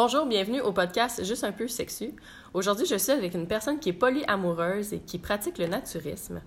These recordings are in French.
Bonjour, bienvenue au podcast Juste un peu sexu. Aujourd'hui, je suis avec une personne qui est polyamoureuse et qui pratique le naturisme.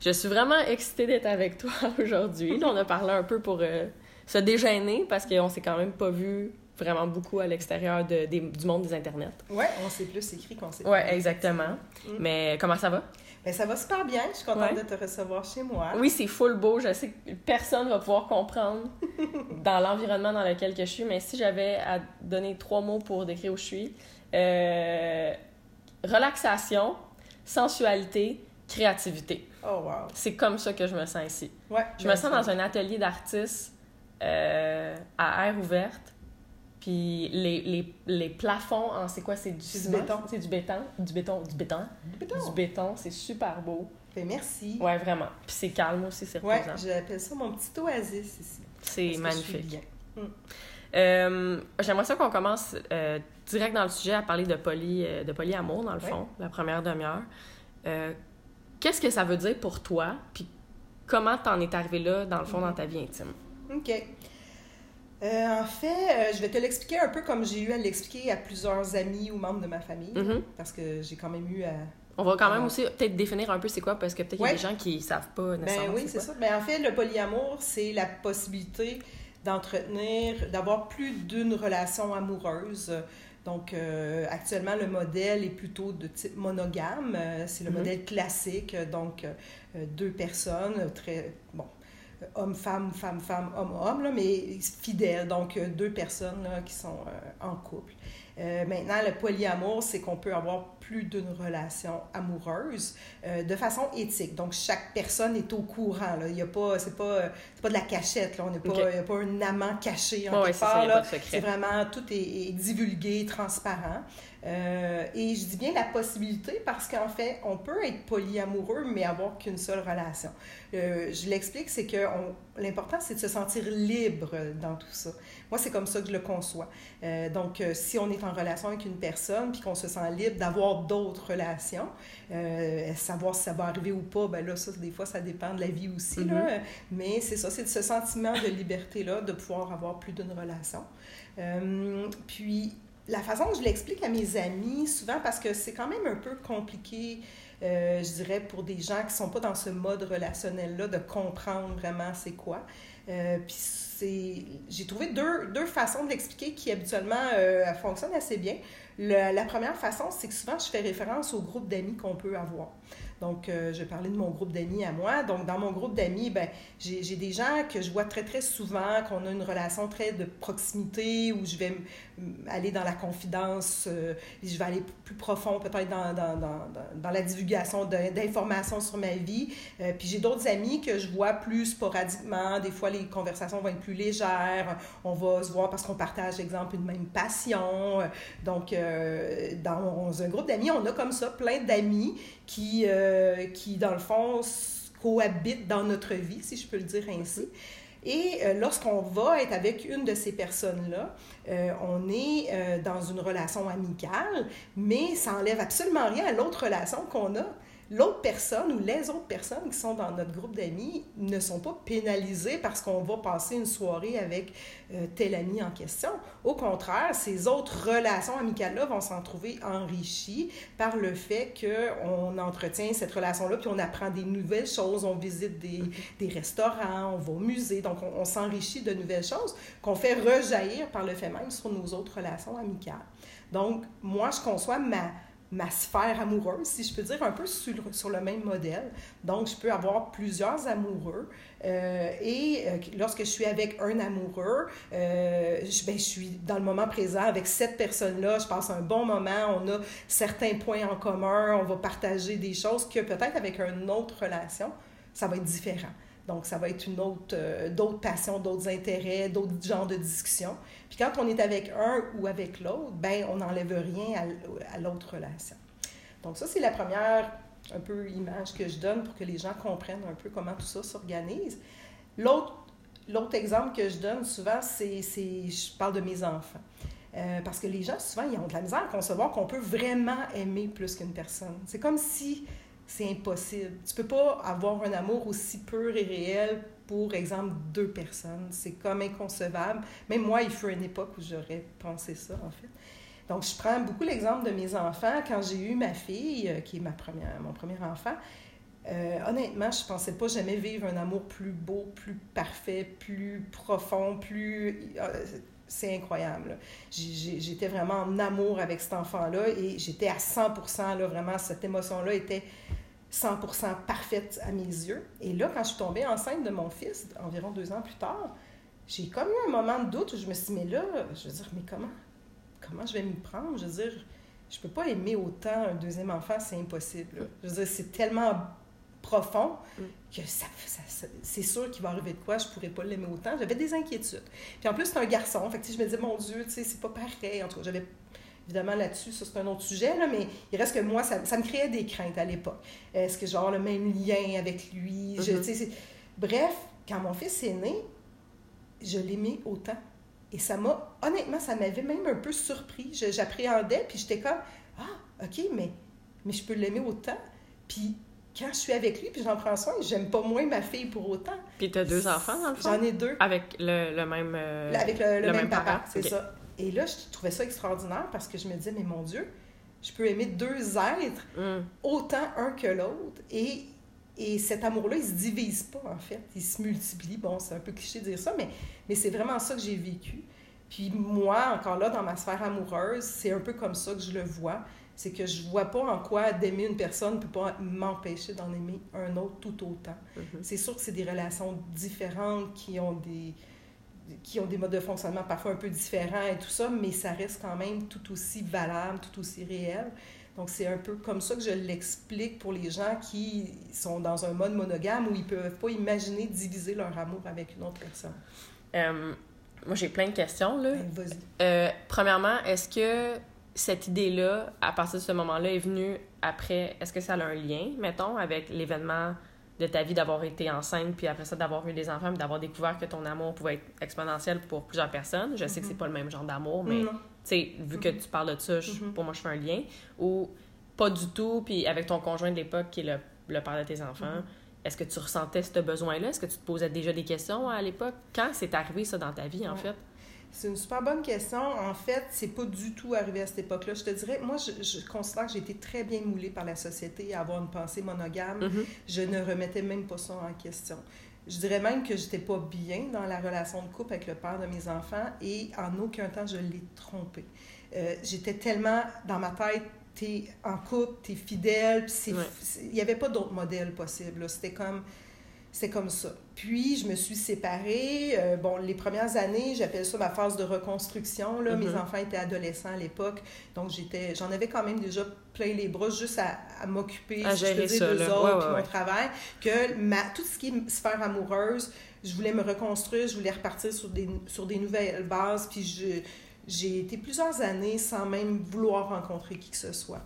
Je suis vraiment excitée d'être avec toi aujourd'hui. on a parlé un peu pour euh, se déjeuner parce qu'on s'est quand même pas vu vraiment beaucoup à l'extérieur de, du monde des internets. Ouais, on s'est plus écrit qu'on s'est. Ouais, exactement. Mm. Mais comment ça va? Ben, ça va super bien. Je suis contente de te recevoir chez moi. Oui, c'est full beau. Je sais que personne va pouvoir comprendre dans l'environnement dans lequel je suis, mais si j'avais à donner trois mots pour décrire où je suis, euh, relaxation, sensualité, créativité. Oh, wow. C'est comme ça que je me sens ici. Ouais, je me sens dans un atelier d'artistes euh, à air ouverte puis les, les, les plafonds, c'est quoi? C'est du, béton. C'est du béton? Du béton? Du béton? Du béton. C'est super beau. Ben, merci. Ouais, vraiment. Puis c'est calme aussi, c'est Ouais, j'appelle ça mon petit oasis ici. C'est magnifique. Mm. Euh, J'aimerais ça qu'on commence euh, direct dans le sujet à parler de, poly, euh, de polyamour, dans le fond, la première demi-heure. Euh, qu'est-ce que ça veut dire pour toi? Puis comment t'en es arrivé là, dans le fond, dans ta vie intime? OK. Euh, en fait, euh, je vais te l'expliquer un peu comme j'ai eu à l'expliquer à plusieurs amis ou membres de ma famille, mm-hmm. parce que j'ai quand même eu à... On va quand même aussi peut-être définir un peu c'est quoi, parce que peut-être qu'il y a des gens qui ne savent pas ben nécessairement. Ben oui, c'est ça. Ben, en fait, le polyamour, c'est la possibilité d'entretenir, d'avoir plus d'une relation amoureuse. Donc, euh, actuellement, le modèle est plutôt de type monogame. c'est le mm-hmm. modèle classique. Donc, deux personnes, très, bon, homme-femme, femme-femme, homme-homme, mais fidèles, donc euh, deux personnes là, qui sont euh, en couple. Euh, maintenant, le polyamour, c'est qu'on peut avoir plus d'une relation amoureuse de façon éthique. Donc, chaque personne est au courant. Là. Il y a pas, c'est pas, pas de la cachette. Là. On n'est pas, il n'y a pas un amant caché en quelque part. C'est vraiment, tout est divulgué, transparent. Euh, et je dis bien la possibilité parce qu'en fait, on peut être polyamoureux, mais avoir qu'une seule relation. Euh, je l'explique, c'est que l'important, c'est de se sentir libre dans tout ça. Moi, c'est comme ça que je le conçois. Euh, donc, si on est en relation avec une personne, puis qu'on se sent libre d'avoir d'autres relations, savoir si ça va arriver ou pas, ben là, ça, des fois, ça dépend de la vie aussi. là. Mm-hmm. Mais c'est ça, c'est ce sentiment de liberté-là, de pouvoir avoir plus d'une relation. puis, la façon que je l'explique à mes amis, souvent parce que c'est quand même un peu compliqué, euh, je dirais, pour des gens qui ne sont pas dans ce mode relationnel-là, de comprendre vraiment c'est quoi. Euh, puis j'ai trouvé deux, deux façons de l'expliquer qui habituellement euh, fonctionnent assez bien. la première façon, c'est que souvent je fais référence au groupe d'amis qu'on peut avoir. Donc, euh, je parler de mon groupe d'amis à moi. Donc, dans mon groupe d'amis, ben, j'ai des gens que je vois très, très souvent, qu'on a une relation très de proximité, où je vais aller dans la confidence, euh, je vais aller plus profond peut-être dans, dans, dans, dans, la divulgation d'informations sur ma vie. Euh, puis j'ai d'autres amis que je vois plus sporadiquement. Des fois, les conversations vont être plus légères. On va se voir parce qu'on partage, exemple, une même passion. Donc, dans un groupe d'amis, on a comme ça plein d'amis qui, euh, qui, dans le fond, cohabitent dans notre vie, si je peux le dire ainsi. Et euh, lorsqu'on va être avec une de ces personnes-là, euh, on est dans une relation amicale, mais ça enlève absolument rien à l'autre relation qu'on a l'autre personne ou les autres personnes qui sont dans notre groupe d'amis ne sont pas pénalisées parce qu'on va passer une soirée avec euh, tel ami en question. Au contraire, ces autres relations amicales-là vont s'en trouver enrichies par le fait qu'on entretient cette relation-là, puis on apprend des nouvelles choses, on visite des, restaurants, on va au musée, donc on, on s'enrichit de nouvelles choses qu'on fait rejaillir par le fait même sur nos autres relations amicales. Donc, moi, je conçois ma ma sphère amoureuse, si je peux dire, un peu sur, sur le même modèle. Donc, je peux avoir plusieurs amoureux. Euh, et euh, lorsque je suis avec un amoureux, euh, je, ben, je suis dans le moment présent avec cette personne-là. Je passe un bon moment. On a certains points en commun. On va partager des choses que peut-être avec une autre relation, ça va être différent. Donc, ça va être une autre, d'autres passions, d'autres intérêts, d'autres genres de discussions. Puis quand on est avec un ou avec l'autre, ben on n'enlève rien à, l'autre relation. Donc ça, c'est la première un peu image que je donne pour que les gens comprennent un peu comment tout ça s'organise. L'autre, l'autre exemple que je donne souvent, c'est, c'est je parle de mes enfants. Euh, parce que les gens, souvent, ils ont de la misère à concevoir qu'on peut vraiment aimer plus qu'une personne. C'est comme si c'est impossible. Tu peux pas avoir un amour aussi pur et réel pour exemple deux personnes. C'est comme inconcevable. Même moi, il fut une époque où j'aurais pensé ça, en fait. Donc, je prends beaucoup l'exemple de mes enfants. Quand j'ai eu ma fille, euh, qui est ma première, mon premier enfant, euh, honnêtement, je pensais pas jamais vivre un amour plus beau, plus parfait, plus profond, plus... Euh, c'est incroyable. J'étais vraiment en amour avec cet enfant-là et j'étais à 100 là, vraiment, cette émotion-là était 100% parfaite à mes yeux. Et là, quand je suis tombée enceinte de mon fils, environ deux ans plus tard, j'ai comme eu un moment de doute où je me suis dit, mais là, je veux dire, mais comment? Comment je vais m'y prendre? Je veux dire, je peux pas aimer autant un deuxième enfant, c'est impossible. Je veux dire, c'est tellement profond mm. que ça, c'est sûr qu'il va arriver de quoi, je pourrais pas l'aimer autant. J'avais des inquiétudes. Puis en plus, c'est un garçon. Fait que, je me disais, mon Dieu, tu sais, c'est pas pareil. En tout cas, j'avais évidemment là-dessus, ça c'est un autre sujet, là, mais il reste que moi, ça, ça me créait des craintes à l'époque. Est-ce que j'ai le même lien avec lui? Je, mm-hmm. Bref, quand mon fils est né, je l'aimais autant. Et ça m'a, honnêtement, ça m'avait même un peu surpris. J'appréhendais, puis j'étais comme, ah, OK, mais, mais je peux l'aimer autant. Puis quand je suis avec lui, puis j'en prends soin, j'aime pas moins ma fille pour autant. Puis tu as deux enfants, dans le fond? J'en ai deux. Avec le, le même... Euh, avec le, même, papa, c'est ça. Et là, je trouvais ça extraordinaire parce que je me disais, mais mon Dieu, je peux aimer deux êtres mm. autant un que l'autre. Et, et cet amour-là, il se divise pas, en fait. Il se multiplie. Bon, c'est un peu cliché de dire ça, mais, mais c'est vraiment ça que j'ai vécu. Puis moi, encore là, dans ma sphère amoureuse, c'est un peu comme ça que je le vois c'est que je vois pas en quoi d'aimer une personne ne peut pas m'empêcher d'en aimer un autre tout autant. Mm-hmm. C'est sûr que c'est des relations différentes qui ont des qui ont des modes de fonctionnement parfois un peu différents et tout ça, mais ça reste quand même tout aussi valable, tout aussi réel. Donc, c'est un peu comme ça que je l'explique pour les gens qui sont dans un mode monogame où ils peuvent pas imaginer diviser leur amour avec une autre personne. Euh, moi, j'ai plein de questions, là. Ben. Euh, premièrement, est-ce que cette idée-là, à partir de ce moment-là, est venue après, est-ce que ça a un lien, mettons, avec l'événement de ta vie d'avoir été enceinte, puis après ça, d'avoir eu des enfants, puis d'avoir découvert que ton amour pouvait être exponentiel pour plusieurs personnes? Je sais que c'est mm-hmm. pas le même genre d'amour, mais, tu sais, vu que mm-hmm. tu parles de ça, mm-hmm. pour moi, je fais un lien. Ou pas du tout, puis avec ton conjoint de l'époque qui est le, le, père de tes enfants, est-ce que tu ressentais ce besoin-là? Est-ce que tu te posais déjà des questions à l'époque? Quand c'est arrivé, ça, dans ta vie, en fait? C'est une super bonne question. En fait, c'est pas du tout arrivé à cette époque-là. Je te dirais, moi, je, considère que j'ai été très bien moulée par la société à avoir une pensée monogame. Mm-hmm. Je ne remettais même pas ça en question. Je dirais même que j'étais pas bien dans la relation de couple avec le père de mes enfants et en aucun temps je l'ai trompé. Euh, j'étais tellement dans ma tête, t'es en couple, t'es fidèle, il n'y avait pas d'autre modèle possible. C'était comme c'est comme ça. Puis, je me suis séparée. Euh, bon, les premières années, j'appelle ça ma phase de reconstruction. Là. Mes mm-hmm. enfants étaient adolescents à l'époque. Donc, j'étais, j'en avais quand même déjà plein les bras juste à, m'occuper, à gérer ça, d'eux autres, puis mon travail. Que ma, tout ce qui est sphère amoureuse, je voulais me reconstruire, je voulais repartir sur des, sur des nouvelles bases. Puis, je, j'ai été plusieurs années sans même vouloir rencontrer qui que ce soit.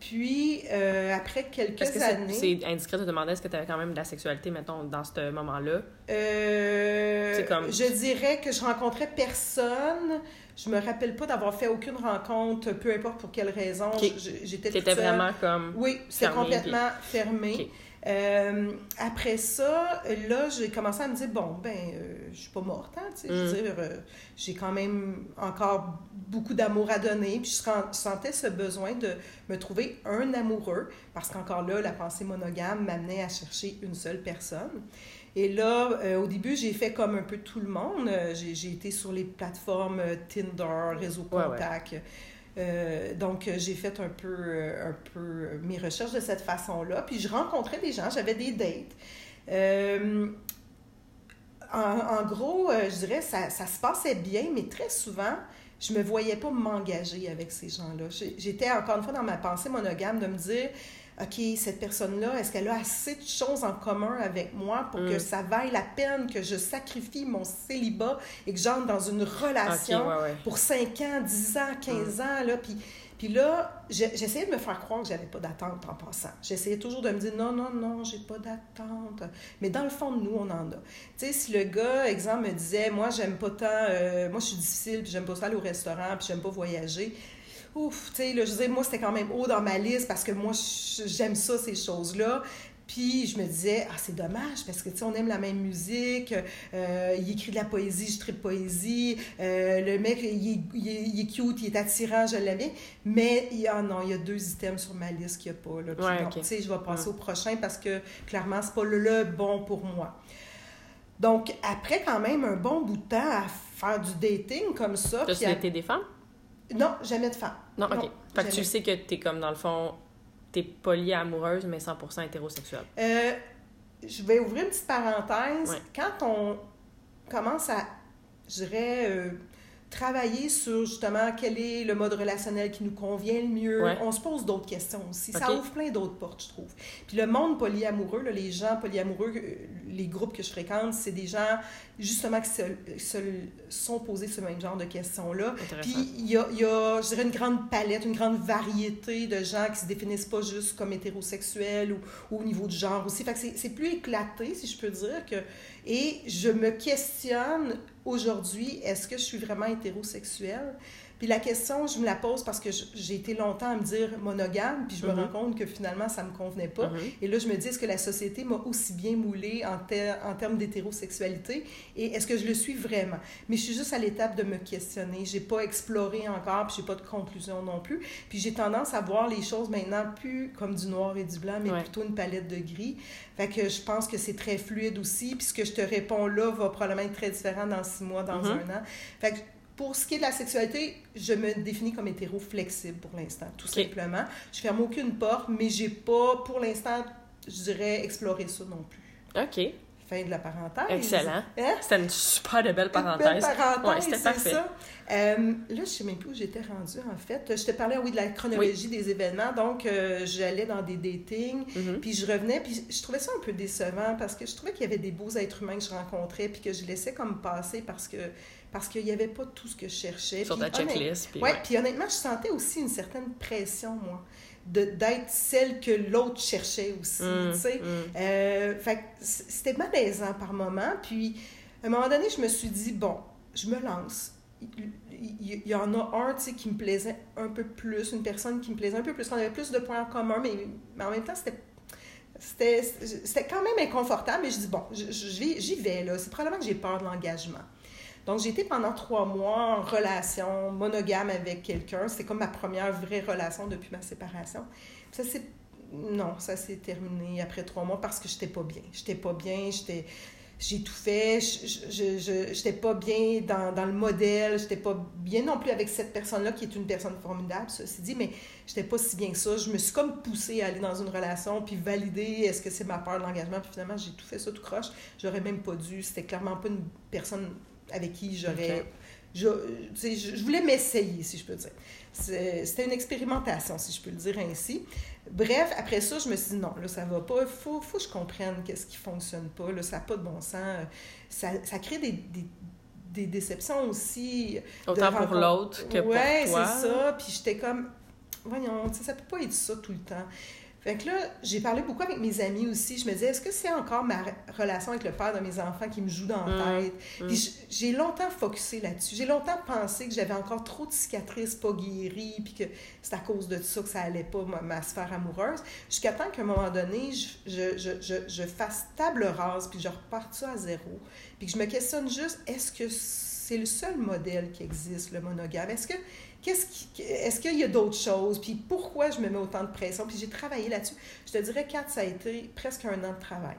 Puis, euh, après quelques années... C'est indiscret de demander est-ce que tu avais quand même de la sexualité, mettons, dans ce moment-là? Euh, comme... Je dirais que je rencontrais personne. Je me rappelle pas d'avoir fait aucune rencontre, peu importe pour quelle raison. J'étais T'étais vraiment comme... Oui, c'est complètement fermé. Euh, après ça, là, j'ai commencé à me dire, bon, ben, euh, je suis pas morte, hein, tu sais, je veux mm. dire, euh, j'ai quand même encore beaucoup d'amour à donner, puis je sentais ce besoin de me trouver un amoureux, parce qu'encore là, la pensée monogame m'amenait à chercher une seule personne. Et là, au début, j'ai fait comme un peu tout le monde. j'ai été sur les plateformes Tinder, Réseau Contact. Euh, donc, j'ai fait un peu, euh, un peu mes recherches de cette façon-là. Puis, je rencontrais des gens, j'avais des dates. Euh, en, gros, je dirais, ça, ça se passait bien, mais très souvent, je me voyais pas m'engager avec ces gens-là. J'étais encore une fois dans ma pensée monogame de me dire, OK, cette personne-là, est-ce qu'elle a assez de choses en commun avec moi pour que mm. ça vaille la peine que je sacrifie mon célibat et que j'entre dans une relation pour 5 ans, 10 ans, 15 mm. ans, là, puis... Puis là, j'essayais de me faire croire que j'avais pas d'attente en passant. J'essayais toujours de me dire non, non, non, j'ai pas d'attente. Mais dans le fond de nous, on en a. Tu sais, si le gars, exemple, me disait, moi, j'aime pas tant, euh, moi, je suis difficile, puis j'aime pas ça aller au restaurant, puis j'aime pas voyager, ouf, tu sais, je disais, moi, c'était quand même haut dans ma liste parce que moi, j'aime ça, ces choses-là. Puis je me disais, ah, c'est dommage parce que, tu sais, on aime la même musique, euh, il écrit de la poésie, je de poésie, euh, le mec, il est, il, est, cute, il est attirant, je l'aime bien. Mais, il y a, non, il y a deux items sur ma liste qu'il n'y a pas. Là, tu sais, je vais passer au prochain parce que, clairement, c'est pas le, bon pour moi. Donc, après quand même un bon bout de temps à faire du dating comme ça... T'as-tu à... des femmes? Non, jamais de femmes. Non, OK. fait que tu sais que t'es comme, dans le fond t'es polyamoureuse, mais 100% hétérosexuelle? Euh, je vais ouvrir une petite parenthèse. Quand on commence à, je dirais, euh, travailler sur justement quel est le mode relationnel qui nous convient le mieux. On se pose d'autres questions aussi. Ça ouvre plein d'autres portes, je trouve. Puis le monde polyamoureux, les gens polyamoureux, euh, les groupes que je fréquente, c'est des gens justement qui se, sont posés ce même genre de questions-là. Puis il y a, y a, je dirais, une grande palette, une grande variété de gens qui se définissent pas juste comme hétérosexuels ou, ou au niveau du genre aussi. Fait que c'est plus éclaté, si je peux dire, que et je me questionne aujourd'hui, est-ce que je suis vraiment hétérosexuelle? Puis la question, je me la pose parce que j'ai été longtemps à me dire monogame, puis je me mm-hmm. rends compte que finalement, ça ne me convenait pas. Mm-hmm. Et là, je me dis, est-ce que la société m'a aussi bien moulée en, en termes d'hétérosexualité? Et est-ce que je le suis vraiment? Mais je suis juste à l'étape de me questionner. J'ai pas exploré encore, puis j'ai pas de conclusion non plus. Puis j'ai tendance à voir les choses maintenant plus comme du noir et du blanc, mais plutôt une palette de gris. Fait que je pense que c'est très fluide aussi. Puis ce que je te réponds là va probablement être très différent dans six mois, dans mm-hmm. un an. Fait que pour ce qui est de la sexualité, je me définis comme hétéro flexible pour l'instant, tout simplement. Je ferme aucune porte, mais j'ai pas, pour l'instant, je dirais, exploré ça non plus. OK. Fin de la parenthèse. Excellent. Hein? C'était une super de belle parenthèse. Une belle parenthèse, ouais, parfait. Ça. Euh, là, je sais même plus où j'étais rendue, en fait. Je te parlais, oui, de la chronologie des événements. Donc, euh, j'allais dans des datings, mm-hmm. puis je revenais, puis je trouvais ça un peu décevant parce que je trouvais qu'il y avait des beaux êtres humains que je rencontrais, puis que je laissais comme passer parce que parce qu'il n'y avait pas tout ce que je cherchais. Sur ta checklist. Puis, ouais, puis honnêtement, je sentais aussi une certaine pression, moi, d'être celle que l'autre cherchait aussi, mmh, tu sais. Mmh. Euh, c'était malaisant par moment. Puis, à un moment donné, je me suis dit, bon, je me lance. Il, y en a un, tu sais, qui me plaisait un peu plus, une personne qui me plaisait un peu plus. On avait plus de points en commun, mais, mais en même temps, c'était c'était quand même inconfortable, mais je dis, bon, j'y vais, là. C'est probablement que j'ai peur de l'engagement. Donc, été pendant trois mois en relation monogame avec quelqu'un. C'était comme ma première vraie relation depuis ma séparation. Ça s'est... Non, ça s'est terminé après trois mois parce que j'étais pas bien. J'étais pas bien, j'étais... J'ai tout fait, je n'étais pas bien dans, dans le modèle, j'étais pas bien non plus avec cette personne-là qui est une personne formidable, ceci dit, mais j'étais pas si bien que ça. Je me suis comme poussée à aller dans une relation puis valider est-ce que c'est ma peur de l'engagement, puis finalement j'ai tout fait ça tout croche. J'aurais même pas dû, c'était clairement pas une personne avec qui j'aurais... Je, je, voulais m'essayer, si je peux dire. C'était une expérimentation, si je peux le dire ainsi. Bref, après ça, je me suis dit non, là, ça va pas. Il faut, faut que je comprenne qu'est-ce qui fonctionne pas. Là, ça n'a pas de bon sens. Ça, ça crée des, des, des, déceptions aussi. Autant pour l'autre que pour toi. Oui, c'est ça. Puis j'étais comme, voyons, ça peut pas être ça tout le temps. Fait que là, j'ai parlé beaucoup avec mes amis aussi. Je me disais, est-ce que c'est encore ma relation avec le père de mes enfants qui me joue dans la mmh, tête? Mmh. Puis j'ai longtemps focusé là-dessus. J'ai longtemps pensé que j'avais encore trop de cicatrices pas guéries, puis que c'est à cause de ça que ça allait pas, ma, sphère amoureuse. Jusqu'à temps qu'à un moment donné, je, je, je, je, fasse table rase, puis je reparte ça à zéro. Puis que je me questionne juste, est-ce que c'est le seul modèle qui existe, le monogame? Est-ce que qu'est-ce qui, est-ce qu'il y a d'autres choses? Puis pourquoi je me mets autant de pression? Puis j'ai travaillé là-dessus. Je te dirais, Kat, ça a été presque un an de travail.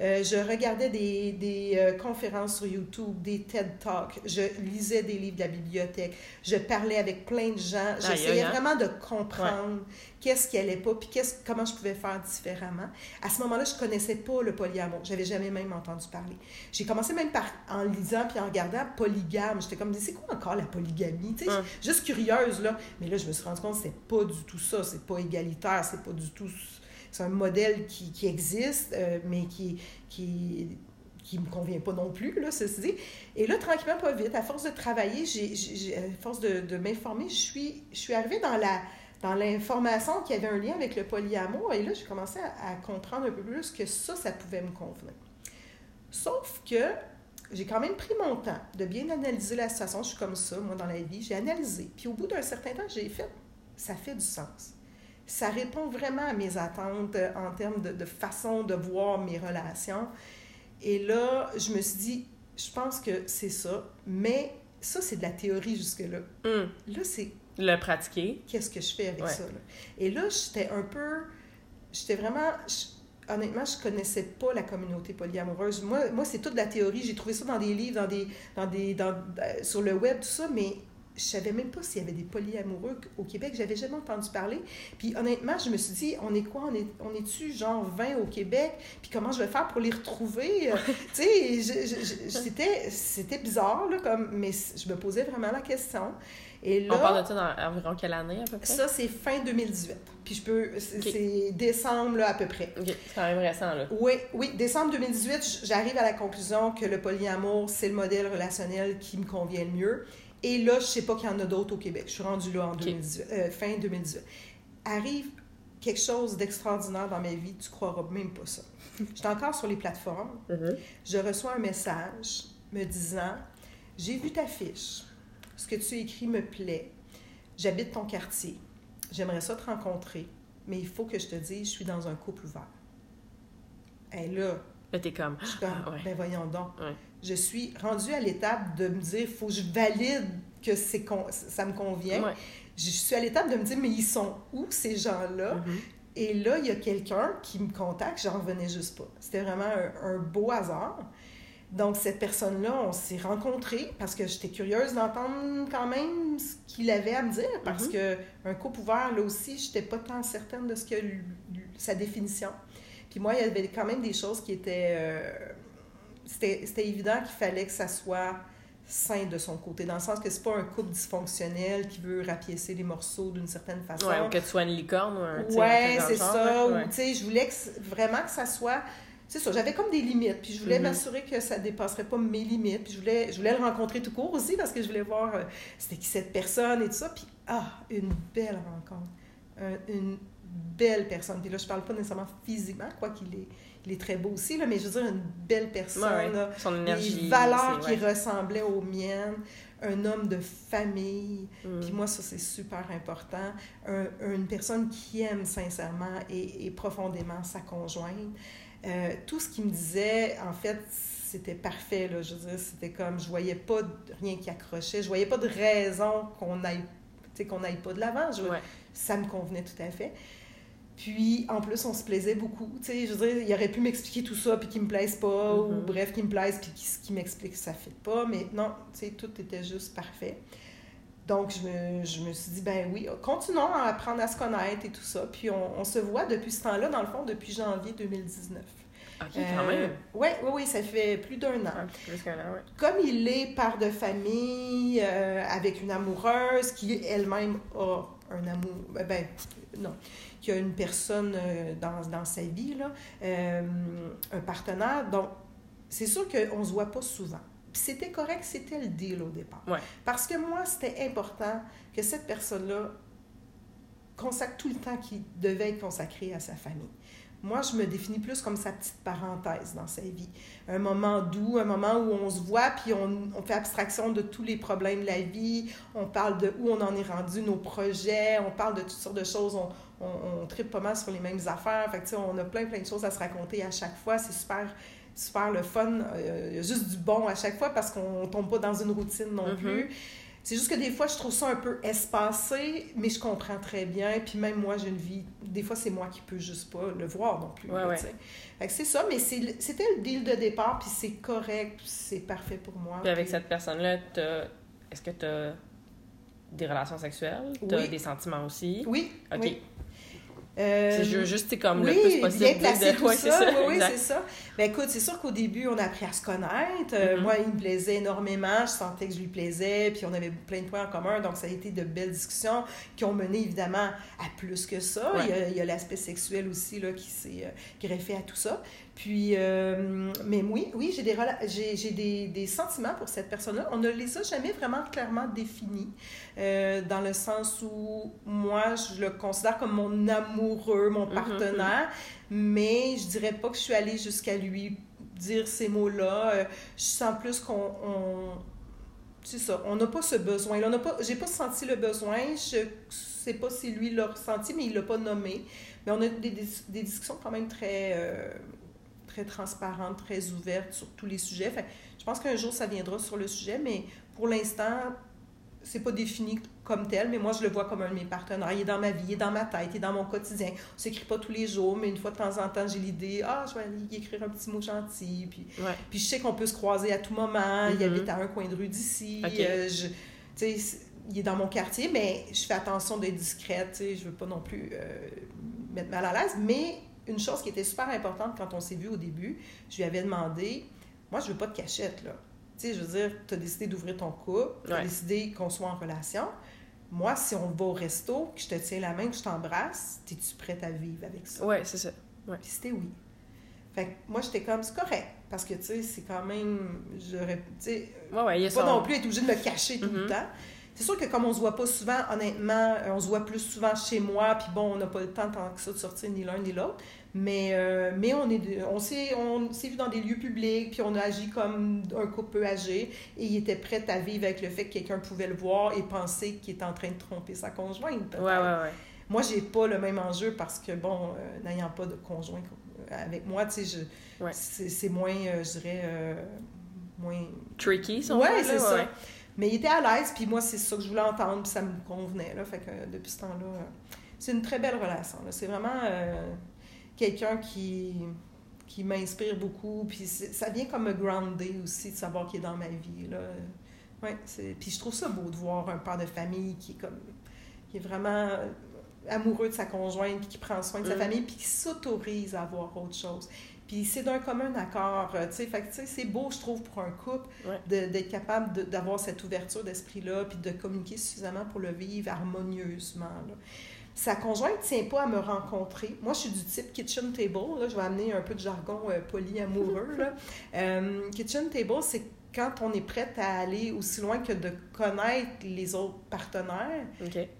Euh, je regardais des, des euh, conférences sur YouTube, des TED Talks, je lisais des livres de la bibliothèque, je parlais avec plein de gens, j'essayais vraiment de comprendre qu'est-ce qui allait pas, puis comment je pouvais faire différemment. À ce moment-là, je connaissais pas le polyamour, j'avais jamais même entendu parler. J'ai commencé même par en lisant puis en regardant polygame, j'étais comme c'est quoi encore la polygamie, tu sais, juste curieuse là, mais là je me suis rendu compte que c'est pas du tout ça, c'est pas égalitaire, c'est pas du tout c'est un modèle qui, qui existe, euh, mais qui, qui qui me convient pas non plus, là, ceci dit. Et là, tranquillement, pas vite, à force de travailler, à force de, de m'informer, je suis, je suis arrivée dans la dans l'information qu'il y avait un lien avec le polyamour, et là, j'ai commencé à, comprendre un peu plus que ça, ça pouvait me convenir. Sauf que j'ai quand même pris mon temps de bien analyser la situation. Je suis comme ça, moi, dans la vie. J'ai analysé. Puis au bout d'un certain temps, j'ai fait, ça fait du sens ça répond vraiment à mes attentes euh, en termes de, de façon de voir mes relations. Et là, je me suis dit, je pense que c'est ça, mais ça, c'est de la théorie jusque-là. Hum. Là, c'est Le pratiquer. qu'est-ce que je fais avec Ouais. ça. là? Et là, j'étais un peu. J'étais vraiment. je- honnêtement, je connaissais pas la communauté polyamoureuse. Moi, moi c'est toute la théorie. J'ai trouvé ça dans des livres, dans des, dans des, dans, euh, sur le web, tout ça, mais je savais même pas s'il y avait des polyamoureux au Québec. J'avais jamais entendu parler. Puis honnêtement, je me suis dit, on est quoi? On est, on est-tu genre 20 au Québec? Puis comment je vais faire pour les retrouver? Euh, tu sais, c'était, c'était bizarre, là, comme, mais je me posais vraiment la question. Et là, On parle de ça dans environ quelle année à peu près? ça, c'est fin 2018. Puis je peux. C'est décembre, là, à peu près. Ok, c'est quand même récent, là. Oui, oui, décembre 2018, j- j'arrive à la conclusion que le polyamour, c'est le modèle relationnel qui me convient le mieux. Et là, je sais pas qu'il y en a d'autres au Québec. Je suis rendue là en 2018, euh, fin 2018. Arrive quelque chose d'extraordinaire dans ma vie, tu croiras même pas ça. J'étais encore sur les plateformes. Mhm. Je reçois un message me disant J'ai vu ta fiche. Ce que tu écris me plaît. J'habite ton quartier. J'aimerais ça te rencontrer, mais il faut que je te dise, je suis dans un couple ouvert. Et là, Là, t'es comme. je suis comme, Ah, ouais. ben voyons donc. Ouais. Je suis rendue à l'étape de me dire, faut que je valide que c'est con- ça me convient. Ouais. Je suis à l'étape de me dire, mais ils sont où ces gens-là? Mhm. Et là, il y a quelqu'un qui me contacte, j'en revenais juste pas. C'était vraiment un, un beau hasard. Donc, cette personne-là, on s'est rencontrés parce que j'étais curieuse d'entendre quand même ce qu'il avait à me dire. Parce Mhm. que un couple ouvert, là aussi, j'étais pas tant certaine de ce que sa définition. Puis moi, il y avait quand même des choses qui étaient. euh, c'était évident qu'il fallait que ça soit sain de son côté, dans le sens que c'est pas un couple dysfonctionnel qui veut rapiécer les morceaux d'une certaine façon. Ouais, ou que tu sois une licorne ou un. Ouais, c'est ça. Ou, Ouais. tu sais, je voulais que, vraiment que ça soit. C'est ça, j'avais comme des limites, puis je voulais Mhm. m'assurer que ça dépasserait pas mes limites, puis je voulais, je voulais le rencontrer tout court aussi, parce que je voulais voir euh, c'était qui cette personne et tout ça, puis ah, une belle rencontre. Un- une belle personne. Puis là, je parle pas nécessairement physiquement, quoi qu'il est, il est très beau aussi, là, mais je veux dire, une belle personne, Ouais, ouais. là, Son énergie. des valeurs qui ouais. ressemblaient aux miennes, un homme de famille, Mhm. puis moi, ça, c'est super important. Un- une personne qui aime sincèrement et, et profondément sa conjointe. Euh, tout ce qu'il me disait, en fait, c'était parfait. Là. Je veux dire, c'était comme, je voyais pas de- rien qui accrochait. Je voyais pas de raison qu'on aille, qu'on aille pas de l'avant. Je-. Ça me convenait tout à fait. Puis, en plus, on se plaisait beaucoup. Tu sais, je veux dire, il aurait pu m'expliquer tout ça, puis qu'il me plaise pas, ou Mhm. bref, qu'il me plaise, puis qu'il m'explique que ça ne fait pas. Mais non, tu sais, tout était juste parfait. Donc, je me, je me suis dit, ben oui, continuons à apprendre à se connaître et tout ça. Puis, on, on se voit depuis ce temps-là, dans le fond, depuis janvier 2019. Ok, quand même. Oui, oui, oui, ça fait plus d'un an. Un petit plus qu'un an, ouais. Comme il est père de famille, euh, avec une amoureuse qui elle-même a un amour. Ben, ben, non. Qui a une personne euh, dans, dans sa vie, là, euh, un partenaire. Donc, c'est sûr qu'on ne se voit pas souvent. C'était correct, c'était le deal au départ. Ouais. Parce que moi, c'était important que cette personne-là consacre tout le temps qu'il devait être consacré à sa famille. Moi, je me définis plus comme sa petite parenthèse dans sa vie. Un moment doux, un moment où on se voit, puis on, on fait abstraction de tous les problèmes de la vie, on parle de où on en est rendu, nos projets, on parle de toutes sortes de choses, on, on, on tripe pas mal sur les mêmes affaires. Fait que, tu sais, on a plein, plein de choses à se raconter à chaque fois. C'est super, super le fun. Euh, Il y a juste du bon à chaque fois parce qu'on tombe pas dans une routine non Mhm. plus. C'est juste que des fois, je trouve ça un peu espacé, mais je comprends très bien. Puis même moi, j'ai une vie. Des fois, c'est moi qui peux juste pas le voir non plus. Ouais, ouais. c'est ça, mais c'était le deal de départ, puis c'est correct, c'est parfait pour moi. Puis avec puis- cette personne-là, t'as- est-ce que tu as des relations sexuelles? Tu Oui. des sentiments aussi? Oui. OK. oui. Euh, C'est ju- juste c'est comme oui, le plus possible. bien placer de- tout Ouais, ça. Oui, c'est ça. Ben écoute, c'est sûr qu'au début, on a appris à se connaître. Euh, Mhm. Moi, il me plaisait énormément. Je sentais que je lui plaisais. Puis on avait plein de points en commun. Donc, ça a été de belles discussions qui ont mené évidemment à plus que ça. Ouais. Il y a- il y a, l'aspect sexuel aussi là, qui s'est euh, greffé à tout ça. Puis, euh, mais oui, oui, j'ai des, j'ai, j'ai des, des sentiments pour cette personne-là. On ne les a jamais vraiment clairement définis, euh, dans le sens où moi, je le considère comme mon amoureux, mon Mhm, partenaire, mais je dirais pas que je suis allée jusqu'à lui dire ces mots-là. Euh, je sens plus qu'on... on- c'est ça. On n'a pas ce besoin. On n'a pas, j'ai pas senti le besoin. Je sais pas si lui l'a ressenti, mais il l'a pas nommé. Mais on a des, des, discussions quand même très, euh, très transparentes, très ouvertes sur tous les sujets. Fait, je pense qu'un jour, ça viendra sur le sujet, mais pour l'instant, c'est pas défini comme tel, mais moi, je le vois comme un de mes partenaires. Il est dans ma vie, il est dans ma tête, il est dans mon quotidien. On s'écrit pas tous les jours, mais une fois de temps en temps, j'ai l'idée, ah, je vais aller écrire un petit mot gentil. Puis, puis je sais qu'on peut se croiser à tout moment. Il mm-hmm. habite à un coin de rue d'ici. Euh, il est dans mon quartier, mais je fais attention d'être discrète. Je veux pas non plus euh, mettre mal à l'aise. Mais une chose qui était super importante quand on s'est vu au début, je lui avais demandé, moi, je veux pas de cachette, là. Tu sais, je veux dire, tu as décidé d'ouvrir ton couple, tu as décidé qu'on soit en relation. Moi, si on va au resto, que je te tiens la main, que je t'embrasse, es-tu prête à vivre avec ça? Oui, c'est ça. Ouais. Puis c'était oui. Fait que moi, j'étais comme, c'est correct. Parce que, tu sais, c'est quand même. J'aurais. Tu sais. Ouais, pas non plus être obligé de me cacher tout le mm-hmm. temps. C'est sûr que comme on se voit pas souvent, honnêtement, on se voit plus souvent chez moi, puis bon, on n'a pas le temps tant que ça de sortir ni l'un ni l'autre. Mais, euh, mais on est on s'est on s'est vu dans des lieux publics, puis on a agi comme un couple peu âgé, et il était prêt à vivre avec le fait que quelqu'un pouvait le voir et penser qu'il est en train de tromper sa conjointe. Ouais, ouais, ouais. Moi, j'ai pas le même enjeu parce que, bon, euh, n'ayant pas de conjoint avec moi, tu sais, ouais. c'est moins, euh, je dirais, moins... Tricky, ça. Ouais, c'est ça. Mais il était à l'aise, puis moi, c'est ça que je voulais entendre, puis ça me convenait, là. Fait que depuis ce temps-là, c'est une très belle relation, C'est vraiment quelqu'un qui, qui m'inspire beaucoup. Puis ça vient comme me grounder aussi de savoir qu'il est dans ma vie. Là. Ouais, puis je trouve ça beau de voir un père de famille qui est comme qui est vraiment amoureux de sa conjointe, qui prend soin de sa mm. famille, puis qui s'autorise à avoir autre chose. Puis c'est d'un commun accord, tu sais, fait c'est beau, je trouve, pour un couple d'être capable d'avoir cette ouverture d'esprit-là, puis de communiquer suffisamment pour le vivre harmonieusement. Là. Sa conjointe ne tient pas à me rencontrer. Moi, je suis du type kitchen table. Là, je vais amener un peu de jargon euh, polyamoureux. Là. Euh, kitchen table, c'est quand on est prête à aller aussi loin que de connaître les autres partenaires,